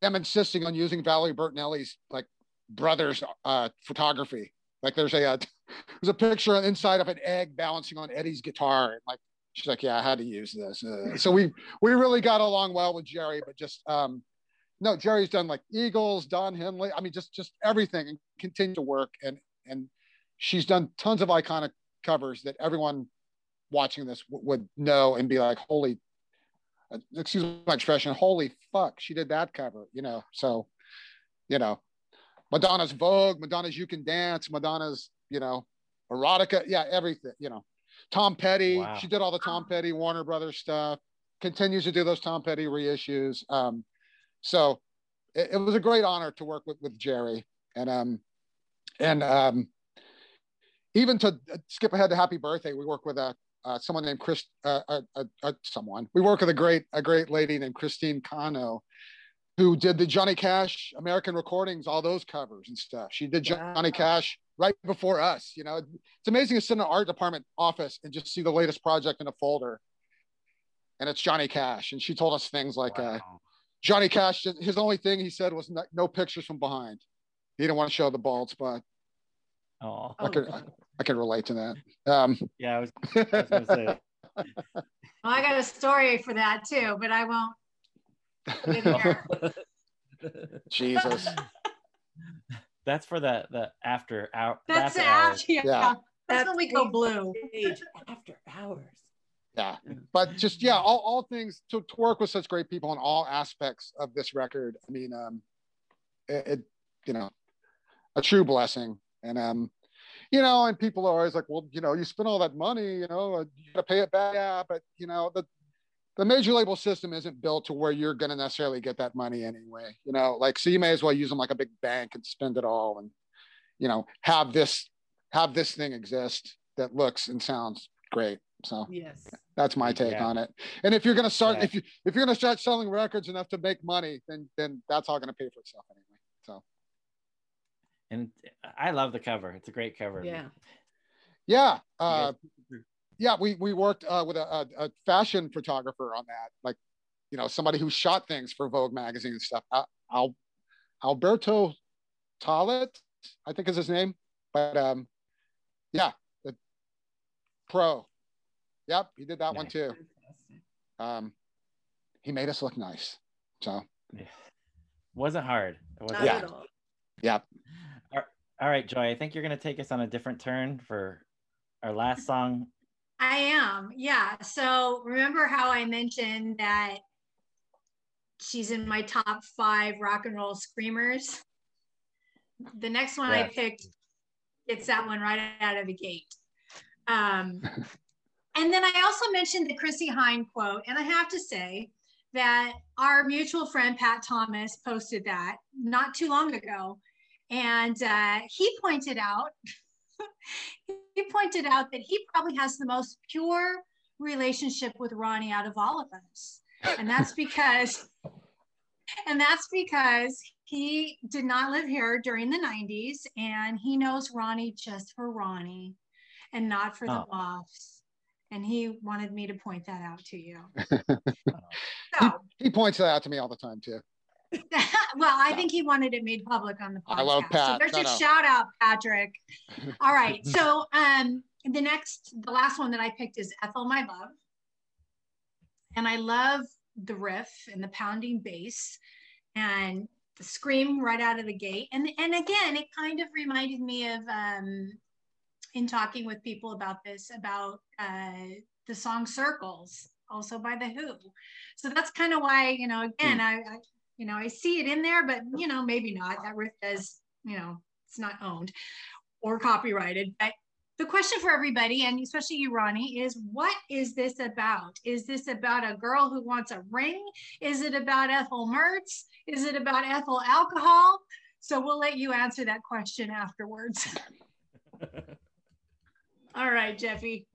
them insisting on using Valerie Bertinelli's like brother's uh, photography. Like there's a uh, there's a picture inside of an egg balancing on Eddie's guitar, and like she's like, yeah, I had to use this. Uh, so we we really got along well with Jeri, but just um, no, Jeri's done like Eagles, Don Henley. I mean, just just everything, and continue to work, and and she's done tons of iconic covers that everyone watching this w- would know and be like, holy, uh, excuse my expression, holy fuck, she did that cover, you know. So, you know, Madonna's Vogue, Madonna's You Can Dance, Madonna's, you know, erotica, yeah, everything, you know. Tom Petty, Wow. she did all the Tom Petty, Warner Brothers stuff, continues to do those Tom Petty reissues. Um, so it, it was a great honor to work with with Jeri. And um and um even to uh, skip ahead to happy birthday, we work with a uh, someone named Chris, uh, uh, uh, uh, someone. We work with a great, a great lady named Christine Cano, who did the Johnny Cash American recordings, all those covers and stuff. She did Wow. Johnny Cash right before us. You know, it's amazing to sit in an art department office and just see the latest project in a folder, and it's Johnny Cash. And she told us things like, uh, Wow. Johnny Cash, his only thing he said was no, no pictures from behind. He didn't want to show the bald spot. Oh, I could, I, I could relate to that. Um, yeah, I was, I was gonna say. Well, I got a story for that too, but I won't. put it here. Jesus. That's for the the after hour. That's after after, hours. yeah. Yeah. That's when we go blue. After hours. Yeah. But just, yeah, all, all things to, to work with such great people in all aspects of this record. I mean, um, it, it you know, a true blessing. And, um, you know, and people are always like, well, you know, you spend all that money, you know, uh, you got to pay it back. Yeah. But, you know, the, the major label system isn't built to where you're going to necessarily get that money anyway, you know, like, so you may as well use them like a big bank and spend it all and, you know, have this, have this thing exist that looks and sounds great. So Yes. that's my take Yeah. on it. And if you're going to start, Yeah. if you, if you're going to start selling records enough to make money, then, then that's all going to pay for itself anyway. So, And I love the cover. It's a great cover. Yeah. yeah. Uh, yeah, we we worked uh, with a, a, a fashion photographer on that, like you know somebody who shot things for Vogue magazine and stuff. Al, Al Alberto Tolot, I think is his name, but um, yeah, the pro. Yep, he did that one too. Um, he made us look nice. So wasn't hard. It wasn't Not Yeah. hard. at all. yeah, All right, Joy. I think you're gonna take us on a different turn for our last song. I am. Yeah. So remember how I mentioned that she's in my top five rock and roll screamers? The next one I picked, it's that one right out of the gate. Um, and then I also mentioned the Chrissie Hynde quote, and I have to say that our mutual friend Pat Thomas posted that not too long ago, and uh, he pointed out he pointed out that he probably has the most pure relationship with Ronnie out of all of us. And that's because and that's because he did not live here during the 90s and he knows Ronnie just for Ronnie and not for the Oh. boss. and he wanted me to point that out to you. so, He points that out to me all the time too. well, I think he wanted it made public on the podcast. I love So there's No, your no. shout out, Patrick. All right. So um the next the last one that I picked is Ethel My Love. And I love the riff and the pounding bass and the scream right out of the gate. And and again, it kind of reminded me of um in talking with people about this, about uh the song Circles, also by the Who. So that's kind of why, you know, again, I, I you know, I see it in there, but you know, maybe not. That riff does, you know, it's not owned or copyrighted. But the question for everybody, and especially you, Ronnie, is what is this about? Is this about a girl who wants a ring? Is it about Ethel Mertz? Is it about ethyl alcohol? So we'll let you answer that question afterwards. All right, Jeffy.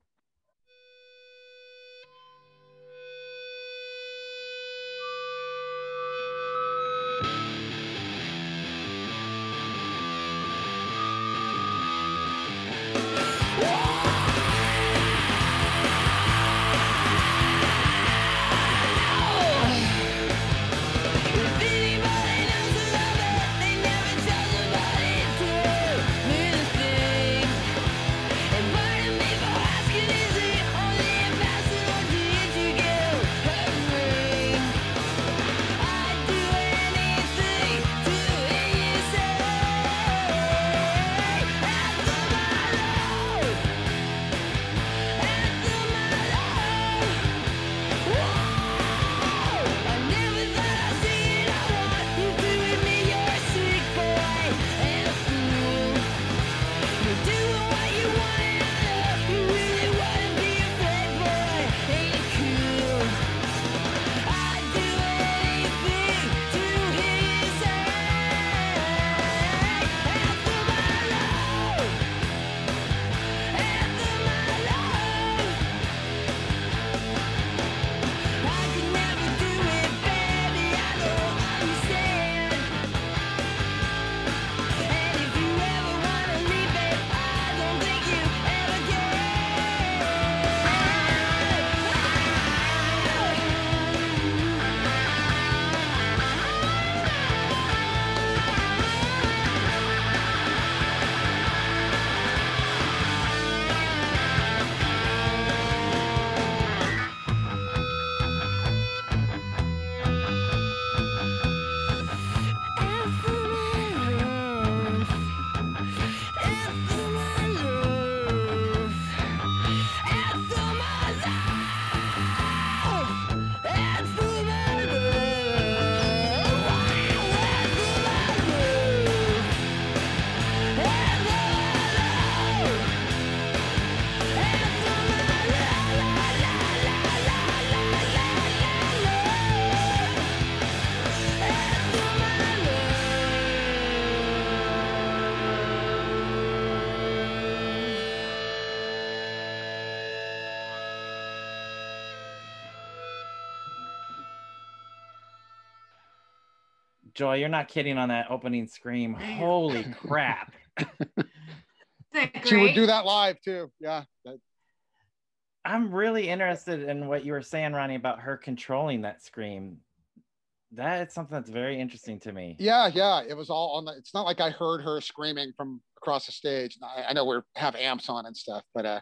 Joy, you're not kidding on that opening scream. Holy crap. She would do that live too. Yeah. That- I'm really interested in what you were saying, Ronnie, about her controlling that scream. That is something that's very interesting to me. yeah, yeah. It was all on the. It's not like I heard her screaming from across the stage. I, I know we have amps on and stuff, but uh,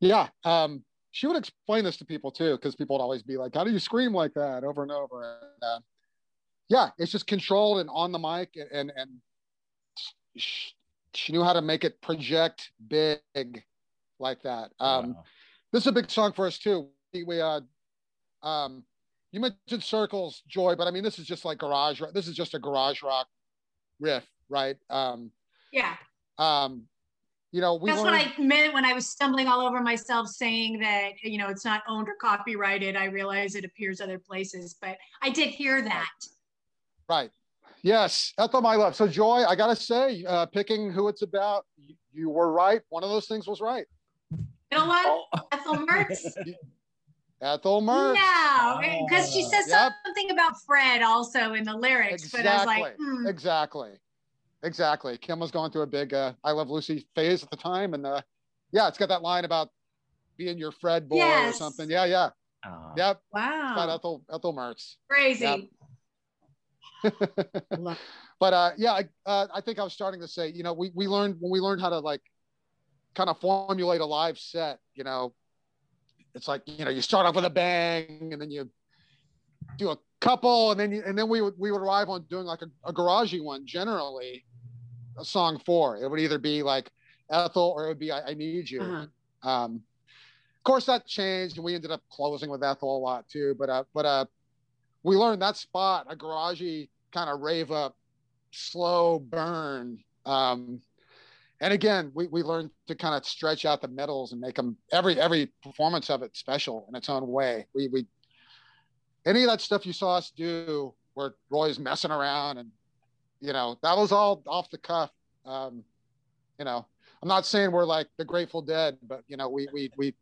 yeah. Um, she would explain this to people too, because people would always be like, "How do you scream like that?" over and over. And, uh, yeah, it's just controlled and on the mic, and and, and she, she knew how to make it project big like that. Um, Wow. this is a big song for us too. We, we uh, um, you mentioned circles, Joy, but I mean this is just like garage. rock. This is just a garage rock riff, right? Um, Yeah. um, you know, we That's what I meant when I was stumbling all over myself saying that, you know, it's not owned or copyrighted. I realize it appears other places, but I did hear that. Right. Yes, Ethel, my love. So, Joy, I gotta say, uh, picking who it's about, you, you were right. One of those things was right. Middle one, Oh. Ethel Mertz. Ethel Mertz. No, because she says Yep. something about Fred also in the lyrics, but I was like, Exactly. hmm. Exactly. Exactly. Kim was going through a big uh, "I Love Lucy" phase at the time, and uh, yeah, it's got that line about being your Fred boy Yes. or something. Yeah, yeah, Aw. yep. Got Wow. Ethel Ethel Mertz. Crazy. Love- but uh, yeah, I, uh, I think I was starting to say, you know, we we learned when we learned how to like kind of formulate a live set. You know, it's like you know you start off with a bang and then you do a couple and then you, and then we would we would arrive on doing like a, a garagey one generally a song four it would either be like ethel or it would be i, I need you Uh-huh. um of course that changed and we ended up closing with ethel a lot too but uh but uh we learned that spot a garagey kind of rave up slow burn um and again we, we learned to kind of stretch out the medals and make them every every performance of it special in its own way. We we any of that stuff you saw us do where roy's messing around and you know that was all off the cuff. Um you know i'm not saying we're like the grateful dead but you know we we we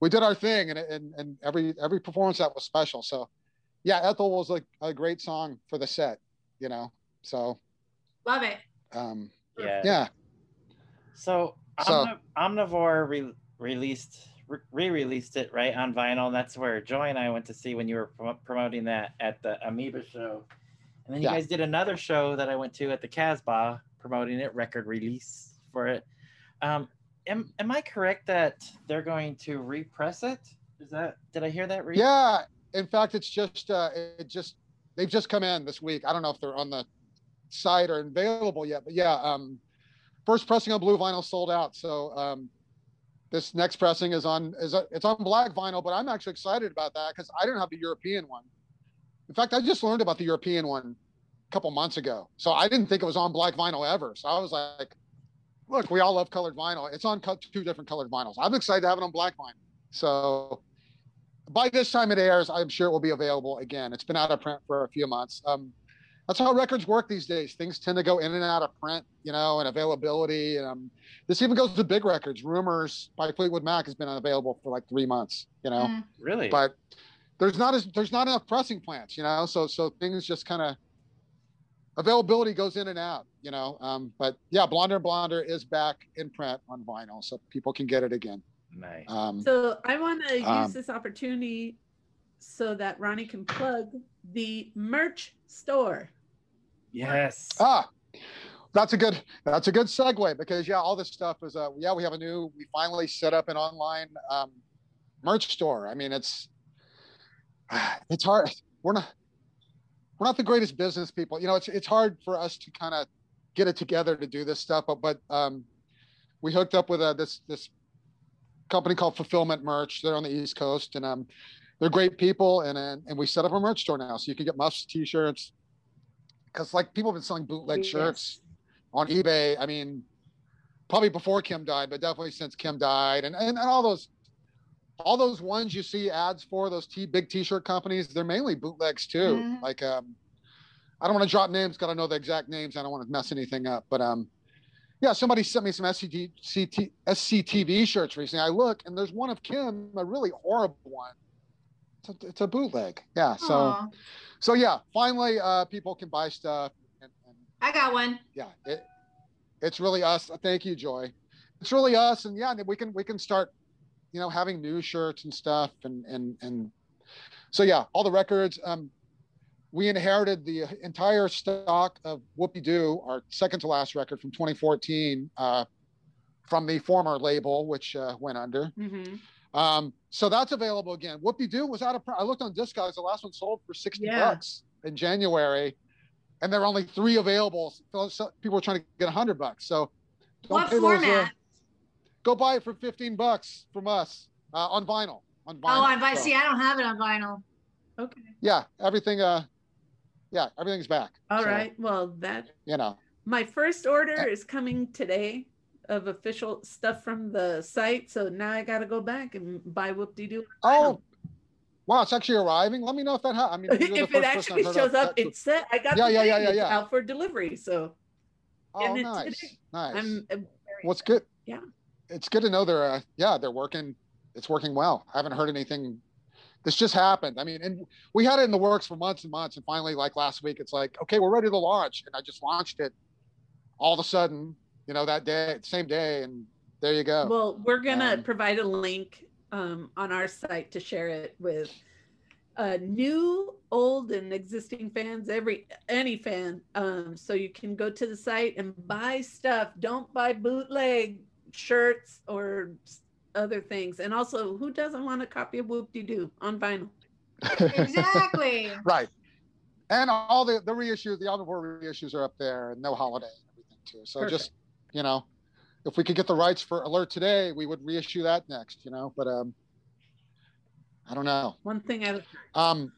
we did our thing and and, and every every performance that was special. So yeah ethel was like a great song for the set you know so Love it. um Yeah. yeah So, So- Omnivore re- released re released it right on vinyl. And that's where Joy and I went to see when you were prom- promoting that at the Amoeba show. And then you Yeah. guys did another show that I went to at the Casbah promoting it, record release for it. Um, am, am I correct that they're going to repress it? Is that did I hear that? Re- Yeah, in fact, it's just uh, it just they've just come in this week. I don't know if they're on the site or available yet, but yeah, um, first pressing on blue vinyl sold out. So um, this next pressing is on is uh, it's on black vinyl, but I'm actually excited about that because I didn't have the European one. In fact, I just learned about the European one a couple months ago, so I didn't think it was on black vinyl ever. So I was like, look, we all love colored vinyl. It's on two different colored vinyls. I'm excited to have it on black vinyl. So by this time it airs, I'm sure it will be available again. It's been out of print for a few months. Um, that's how records work these days. Things tend to go in and out of print, you know, and availability. Um, this even goes to big records. Rumors by Fleetwood Mac has been unavailable for like three months, you know, Mm. Really? but there's not as there's not enough pressing plants, you know, so so things just kind of availability goes in and out, you know. Um, but yeah, Blonder and Blonder is back in print on vinyl, so people can get it again. Nice. Um, So I want to use Um, this opportunity so that Ronnie can plug the merch store. yes. Ah, that's a good that's a good segue because yeah, all this stuff is uh yeah we have a new we finally set up an online um, merch store. I mean it's it's hard. We're not we're not the greatest business people. You know, it's it's hard for us to kind of get it together to do this stuff. But but um, we hooked up with uh, this this company called Fulfillment Merch. They're on the East Coast and um they're great people and and, and we set up a merch store now so you can get muffs, t-shirts, because like people have been selling bootleg shirts on eBay. I mean, probably before Kim died, but definitely since Kim died, and and, and all those all those ones you see ads for those t big t-shirt companies, they're mainly bootlegs too. Mhm. Like um, I don't want to drop names, gotta know the exact names. I don't want to mess anything up, but um. Yeah, somebody sent me some SCT, CT, SCTV shirts recently. I look and there's one of Kim, a really horrible one. It's a, it's a bootleg. Yeah. So Aw, so yeah, finally uh, people can buy stuff and, and I got one. yeah, it, it's really us. Thank you, Joy. It's really us, and yeah, we can we can start, you know, having new shirts and stuff, and and and so yeah, all the records. Um, we inherited the entire stock of Whoop Dee Doo, our second to last record from 2014, uh, from the former label, which uh, went under. Mhm. Um, so that's available again. Whoop Dee Doo was out of. I looked on Discogs. The last one sold for sixty Yeah. bucks in January, and there are only three available. So people were trying to get hundred bucks. So don't What pay those, uh, format? go buy it for fifteen bucks from us uh, on vinyl. On vinyl. Oh, I buy. So, See, I don't have it on vinyl. Okay. yeah, everything. Uh, yeah, everything's back. All So, right. Well, that You know. my first order is coming today of official stuff from the site. So now I got to go back and buy Whoop Dee Doo. Oh, wow! It's actually arriving. Let me know if that. Ha- I mean, if it actually shows of up, it's set. I got Yeah, the yeah, yeah, yeah, yeah. out for delivery. So Oh, and it's nice, today. nice. I'm very What's good? Yeah. It's good to know they're uh, yeah they're working. It's working well. I haven't heard anything. This just happened. I mean, and we had it in the works for months and months, and finally, like last week, it's like okay, we're ready to launch, and I just launched it. All of a sudden, you know, that day, same day, and there you go. Well, we're gonna Um, provide a link um, on our site to share it with uh, new, old, and existing fans. Every any fan, um, so you can go to the site and buy stuff. Don't buy bootleg shirts or other things. And also, who doesn't want a copy of Whoop Dee Doo on vinyl? Exactly. right. And all the the reissues, the album four reissues are up there, and no holiday and everything too. So Perfect. just you know, if we could get the rights for Alert today, we would reissue that next. You know, but um, I don't know. One thing at a time. Um,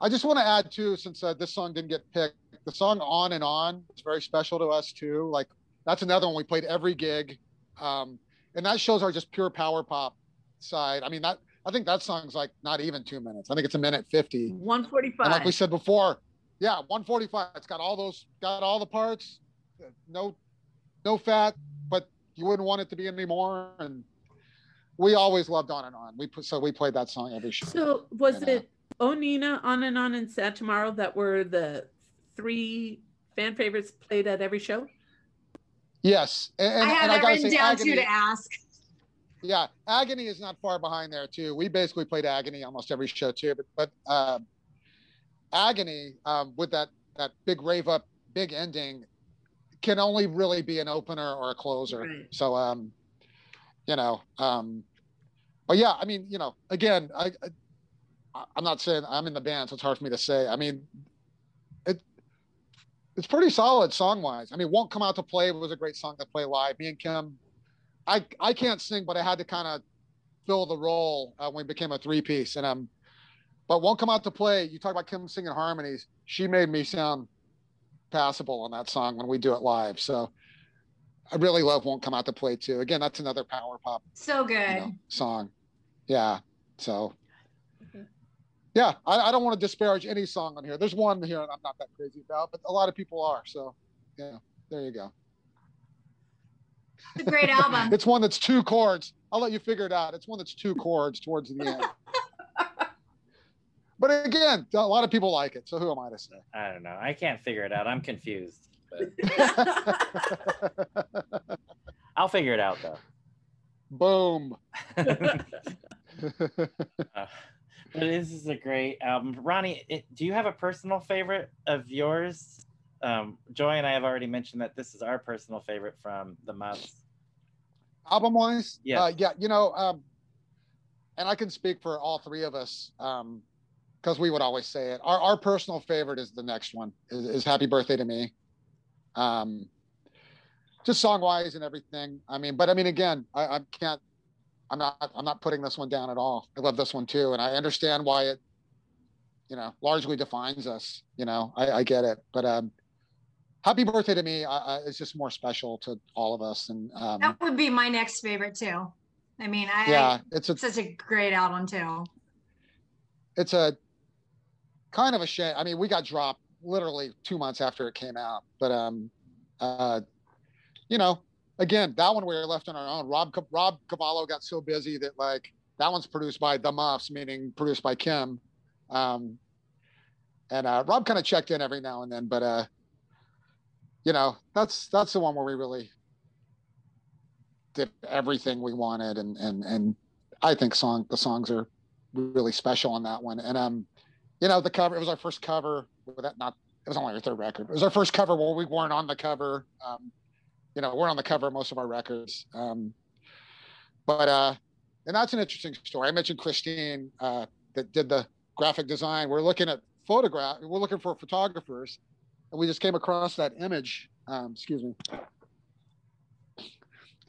I just want to add too, since uh, this song didn't get picked, the song "On and On" is very special to us too. Like that's another one we played every gig, um, and that shows our just pure power pop side. I mean, that I think that song's like not even two minutes. I think it's a minute fifty. One forty five. Like we said before, yeah, 145. It's got all those, got all the parts. uh, No, no fat, but you wouldn't want it to be any more. And we always loved on and on. We put so we played that song every show. So was And, uh, it Oh Nina, On and On, and Sad Tomorrow that were the three fan favorites played at every show? Yes, and, and, I have and I gotta written say, down agony, too to ask. yeah, agony is not far behind there too. We basically played agony almost every show too. But but um, agony um, with that that big rave up, big ending, can only really be an opener or a closer. Right. So, um, you know, um, but yeah, I mean, you know, again, I, I, I'm not saying I'm in the band, so it's hard for me to say. I mean, it's pretty solid song wise. I mean, won't come out to play was a great song to play live. Me and Kim, I, I can't sing, but I had to kind of fill the role uh, when we became a three piece, and um, but won't come out to play. You talk about Kim singing harmonies. She made me sound passable on that song when we do it live. So I really love Won't Come Out to Play too. Again, that's another power pop So you good. know, song. Yeah. So. Yeah, I, I don't want to disparage any song on here. There's one here that I'm not that crazy about, but a lot of people are. So yeah, there you go. It's a great album. It's one that's two chords. I'll let you figure it out. It's one that's two chords towards the end. but again, a lot of people like it. So who am I to say? I don't know. I can't figure it out. I'm confused. But I'll figure it out though. Boom. Uh, but this is a great album. Ronnie, it, do you have a personal favorite of yours? Um, Joy and I have already mentioned that this is our personal favorite from the Muffs. album wise Yeah. uh, yeah you know um, and i can speak for all three of us um because we would always say it our, our personal favorite is the next one is, is happy birthday to me um just song wise and everything i mean but i mean again I, I can't i'm not i'm not putting this one down at all i love this one too and i understand why it you know largely defines us you know i, I get it but um happy birthday to me I, I, it's just more special to all of us and um That would be my next favorite too. I mean, I, yeah it's a it's such a great album too. it's a kind of a shame. I mean, we got dropped literally two months after it came out, but um, uh, you know, again, that one we were left on our own. Rob Rob Cavallo got so busy that like that one's produced by the Muffs, meaning produced by Kim, um, and uh, Rob kind of checked in every now and then, but uh, you know, that's that's the one where we really did everything we wanted, and and and I think song the songs are really special on that one. And um, you know, the cover it was our first cover that not it was only our third record. It was our first cover where we weren't on the cover. Um, you know, we're on the cover of most of our records. Um, but uh, and that's an interesting story. I mentioned Christine uh, that did the graphic design. We're looking at photograph. We're looking for photographers, and we just came across that image. Um, excuse me.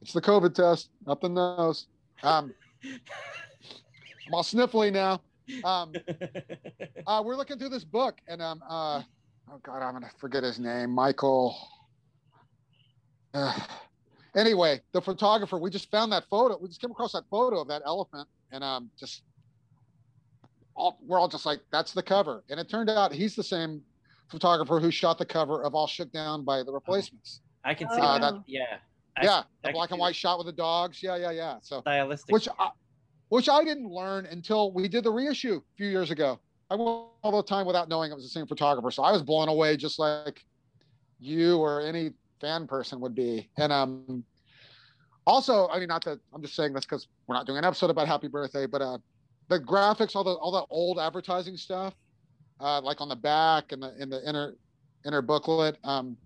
It's the COVID test up the nose. Um, I'm all sniffly now. Um, uh, we're looking through this book, and um, uh, oh god, I'm gonna forget his name. Michael. Anyway, the photographer. We just found that photo. We just came across that photo of that elephant, and um, just all we're all just like, that's the cover. And it turned out he's the same photographer who shot the cover of All Shook Down by the Replacements. I can see Uh, that. that- Yeah. I- yeah, I the black and white shot with the dogs. Yeah, yeah, yeah. So stylistic. which I, which I didn't learn until we did the reissue a few years ago. I went all the time without knowing it was the same photographer, so I was blown away, just like you or any fan person would be. And um, also, I mean, not that I'm just saying this because we're not doing an episode about Happy Birthday, but uh, the graphics, all the all the old advertising stuff, uh, like on the back and the in the inner inner booklet. Um,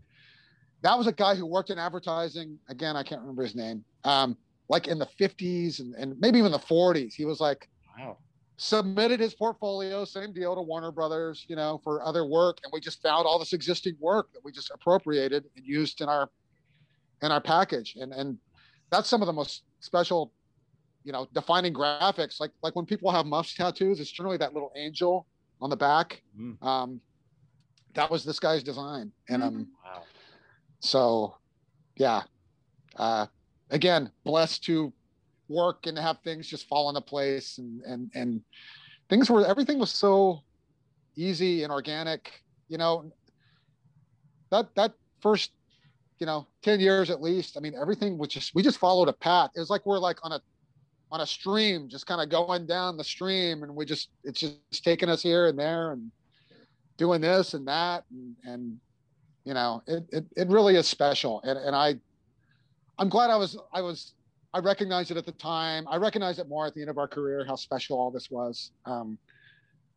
that was a guy who worked in advertising. Again, I can't remember his name. Um, like in the 50s and, and maybe even the 40s. He was like Wow. Submitted his portfolio, same deal to Warner Brothers, you know, for other work, and we just found all this existing work that we just appropriated and used in our in our package, and and that's some of the most special, you know, defining graphics. Like like when people have muffs tattoos, it's generally that little angel on the back. Mm. Um, that was this guy's design, and um, Wow. so yeah, uh, again, blessed to work and have things just fall into place and and and things were everything was so easy and organic you know? That that first you know 10 years at least i mean everything was just we just followed a path. It was like we're like on a on a stream just kind of going down the stream and we just it's just taking us here and there and doing this and that and and you know it it, it really is special. And and i i'm glad i was i was I recognized it at the time. I recognized it more at the end of our career how special all this was. Um,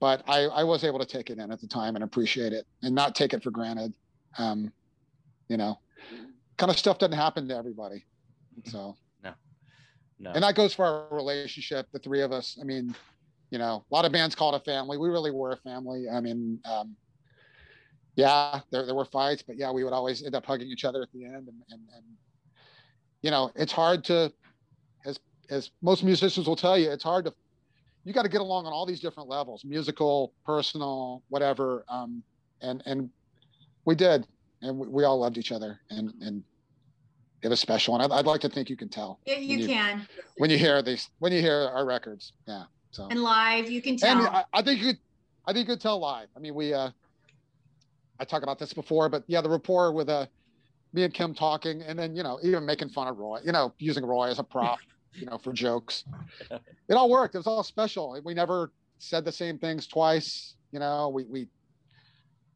but I, I was able to take it in at the time and appreciate it and not take it for granted. Um, you know, kind of stuff doesn't happen to everybody. So, No. and that goes for our relationship, the three of us. I mean, you know, a lot of bands call it a family. We really were a family. I mean, um, yeah, there, there were fights, but yeah, we would always end up hugging each other at the end. And, and, and you know, it's hard to, as as most musicians will tell you, it's hard to. You got to get along on all these different levels: musical, personal, whatever. Um, and and we did, and we, we all loved each other, and and it was special. And I'd, I'd like to think you can tell Yeah, you you- can. when you hear these, when you hear our records. Yeah. So. And live, you can And tell. I, I think you could, I think you could tell live. I mean, we, uh, I talked about this before, but yeah, the rapport with uh, me and Kim talking, and then you know, even making fun of Roy, you know, using Roy as a prop, you know, for jokes. It all worked. It was all special. We never said the same things twice. You know, we we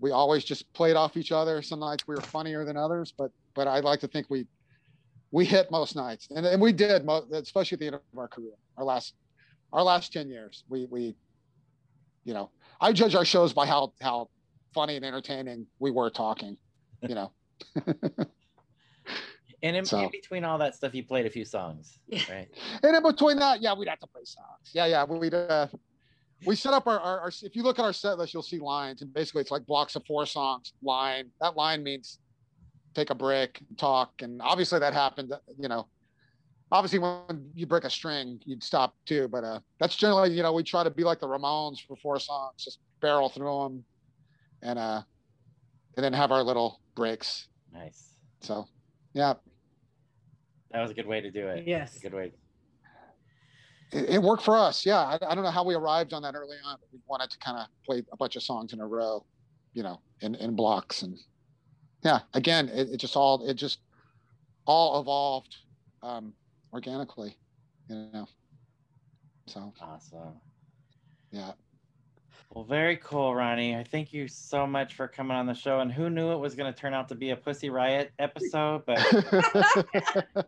we always just played off each other. Some nights we were funnier than others, but but I like to think we we hit most nights, and and we did, mo- especially at the end of our career, our last our last ten years. We we you know, I judge our shows by how how funny and entertaining we were talking. You know, And in, So- in between all that stuff, you played a few songs, right? and in between that, yeah, we'd have to play songs. Yeah, yeah, we'd uh, we set up our, our, our if you look at our set list, you'll see lines, and basically it's like blocks of four songs. Line that line means take a break, talk, and obviously that happened. You know, obviously when you break a string, you'd stop too. But uh, that's generally you know we try to be like the Ramones for four songs, just barrel through them, and uh, and then have our little breaks. Nice. So, yeah, That was a good way to do it. Yes. A good way. it, it worked for us. Yeah, I, I don't know how we arrived on that early on, but we wanted to kind of play a bunch of songs in a row, you know, in, in blocks, and yeah, again, it, it just all it just all evolved um, organically, you know. So Awesome. yeah, Well, very cool, Ronnie. I thank you so much for coming on the show. And who knew it was going to turn out to be a Pussy Riot episode, but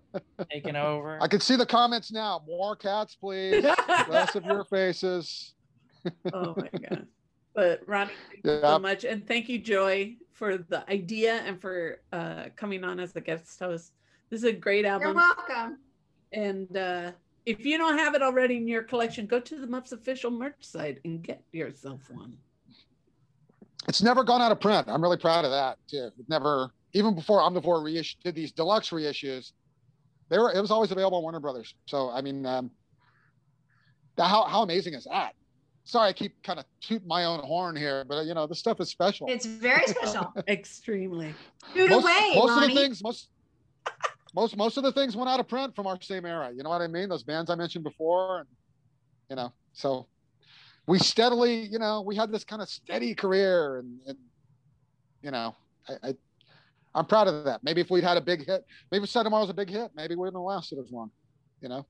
taking over. I can see the comments now. More cats, please. Less of your faces. oh my god. But Ronnie, thank you so much. And thank you, Joy, for the idea and for uh, coming on as a guest host. This is a great album. You're welcome. And uh, if you don't have it already in your collection, go to the Muffs official merch site and get yourself one. It's never gone out of print. I'm really proud of that too. It never, even before Omnivore reissue did these deluxe reissues, they were it was always available on Warner Brothers. So I mean, um, that, how how amazing is that? Sorry, I keep kind of tooting my own horn here, but you know this stuff is special. It's very special. Extremely. Shoot most away, most of the things most most most of the things went out of print from our same era. You know what I mean? Those bands I mentioned before, and you know, so we steadily, you know, we had this kind of steady career, and, and you know, I, I I'm proud of that. Maybe if we'd had a big hit, maybe Tomorrow was a big hit, maybe we wouldn't have lasted as long. You know.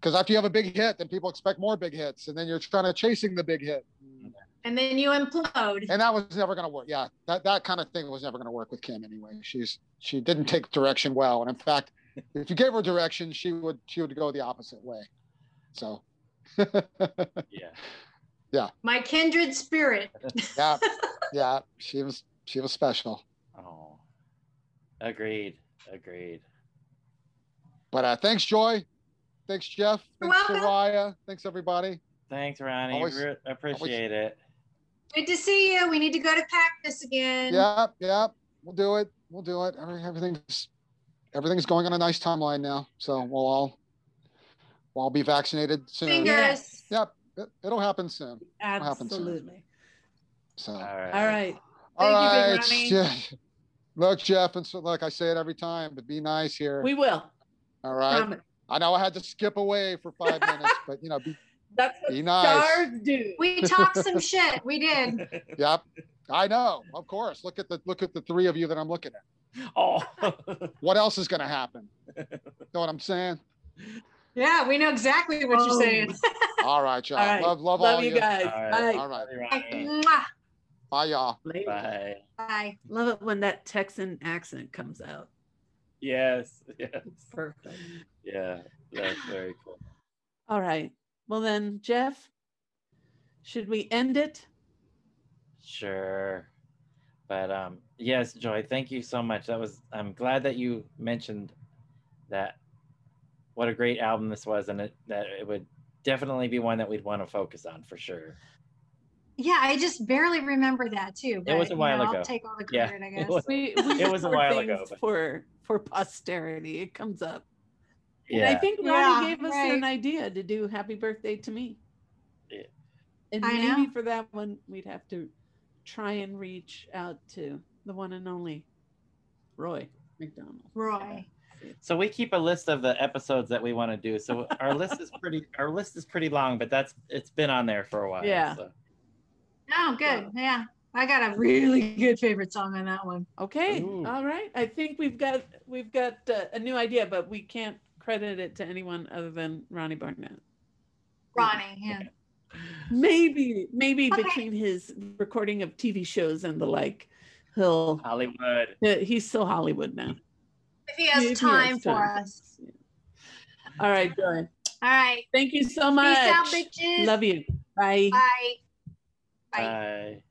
Because after you have a big hit, then people expect more big hits, and then you're trying to chasing the big hit, and then you implode. and that was never going to work. Yeah, that that kind of thing was never going to work with Kim anyway. She's she didn't take direction well, and in fact, if you gave her direction, she would she would go the opposite way. So Yeah. Yeah. My kindred spirit. yeah, yeah, she was she was special. Oh. Agreed. Agreed. But uh, thanks, Joy. Thanks, Jeff. Thanks, welcome. Soraya. Thanks, everybody. Thanks, Ronnie. Always- Re- appreciate it. Good to see you. We need to go to Cactus again. Yep, yep. we'll do it. We'll do it. Everything's everything's going on a nice timeline now. So we'll all we'll all be vaccinated soon. Fingers. Yes. Yep, it, it'll happen soon. happen soon. Absolutely. So All right. All right. all Thank you, right. Big Ronnie. Je- Look, Jeff, and so look, I say it every time, but be nice here. We will. all right. Promise. I know I had to skip away for five minutes, but you know, be, That's what be nice. stars do. We talked some shit. We did. Yep. I know, of course. Look at the look at the three of you that I'm looking at. Oh. What else is gonna happen? know what I'm saying? Yeah, we know exactly what you're Oh. saying. All right, y'all. All right. Love, love, Love all you you. guys. All right. Bye. All right. Ronnie. Bye, y'all. Later. Bye. Bye. Love it when that Texan accent comes out. Yes. Yes. Perfect. Yeah. That's very cool. All right. Well then, Jeff, should we end it? Sure. But um yes, Joy, thank you so much. That was I'm glad that you mentioned that what a great album this was and it, that it would definitely be one that we'd want to focus on for sure. Yeah, I just barely remember that too. It was a while you know, ago. I'll take all the Yeah, credit, I it guess. was- We, we It was a while ago, but- for for posterity. It comes up. And Yeah. I think Ronnie Yeah, gave us right. an idea to do "Happy Birthday to Me." Yeah. And I maybe know. for that one, we'd have to try and reach out to the one and only Roy McDonald. Roy. So we keep a list of the episodes that we want to do. So our list is pretty our list is pretty long, but that's it's been on there for a while. Yeah. so. Oh, good. Yeah. I got a really good favorite song on that one. Okay, Ooh. all right. I think we've got we've got uh, a new idea, but we can't credit it to anyone other than Ronnie Barnett. Ronnie. Yeah. Maybe, maybe Okay. between his recording of TV shows and the like, he'll Hollywood. he's still Hollywood now. If he has If he has time for us. Yeah. All right, Joy. All right. Thank you so much. Peace out, bitches. Love you. Bye. Bye. Bye. Bye.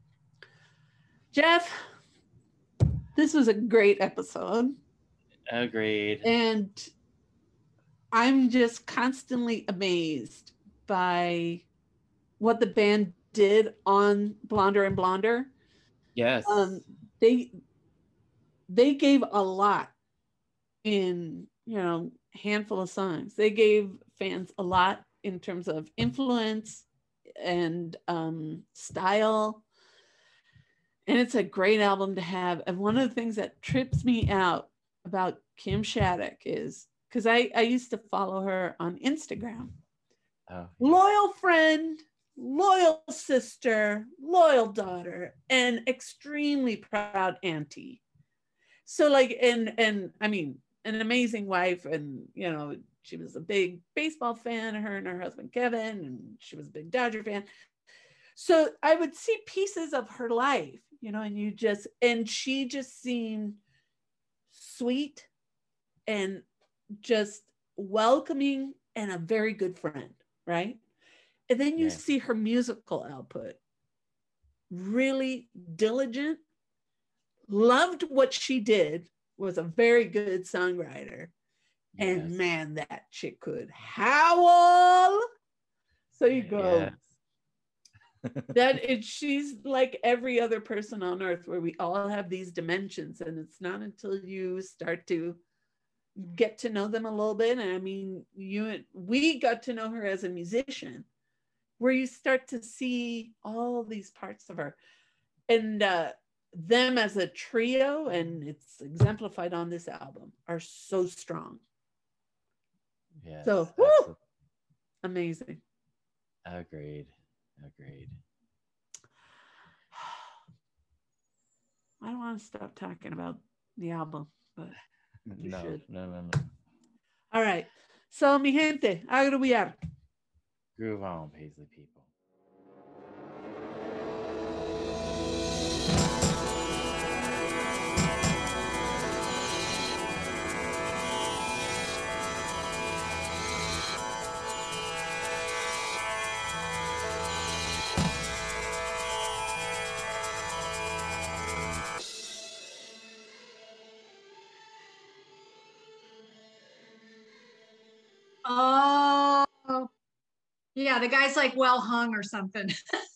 Jeff, this was a great episode. Agreed. And I'm just constantly amazed by what the band did on Blonder and Blonder. Yes. Um, they they gave a lot in you know handful of songs. They gave fans a lot in terms of influence and um, style. And it's a great album to have. And one of the things that trips me out about Kim Shattuck is because I, I used to follow her on Instagram. oh, Loyal friend, loyal sister, loyal daughter, and extremely proud auntie. So like and and I mean an amazing wife and you know she was a big baseball fan her and her husband Kevin and she was a big Dodger fan. So I would see pieces of her life, you know, and you just and she just seemed sweet and just welcoming and a very good friend, right? And then you Yeah. see her musical output. Really diligent, loved what she did, was a very good songwriter. And man, that chick could howl. So you go, Yes. that it, she's like every other person on earth where we all have these dimensions and it's not until you start to get to know them a little bit and i mean you we got to know her as a musician where you start to see all these parts of her and uh them as a trio and it's exemplified on this album are so strong yes. So, woo! amazing Agreed. Agreed. i don't want to stop talking about the album but You no, should. no, no, no. All right. So, mi gente, agrubiar. Groove on, Paisley people. Yeah, the guy's like well hung or something.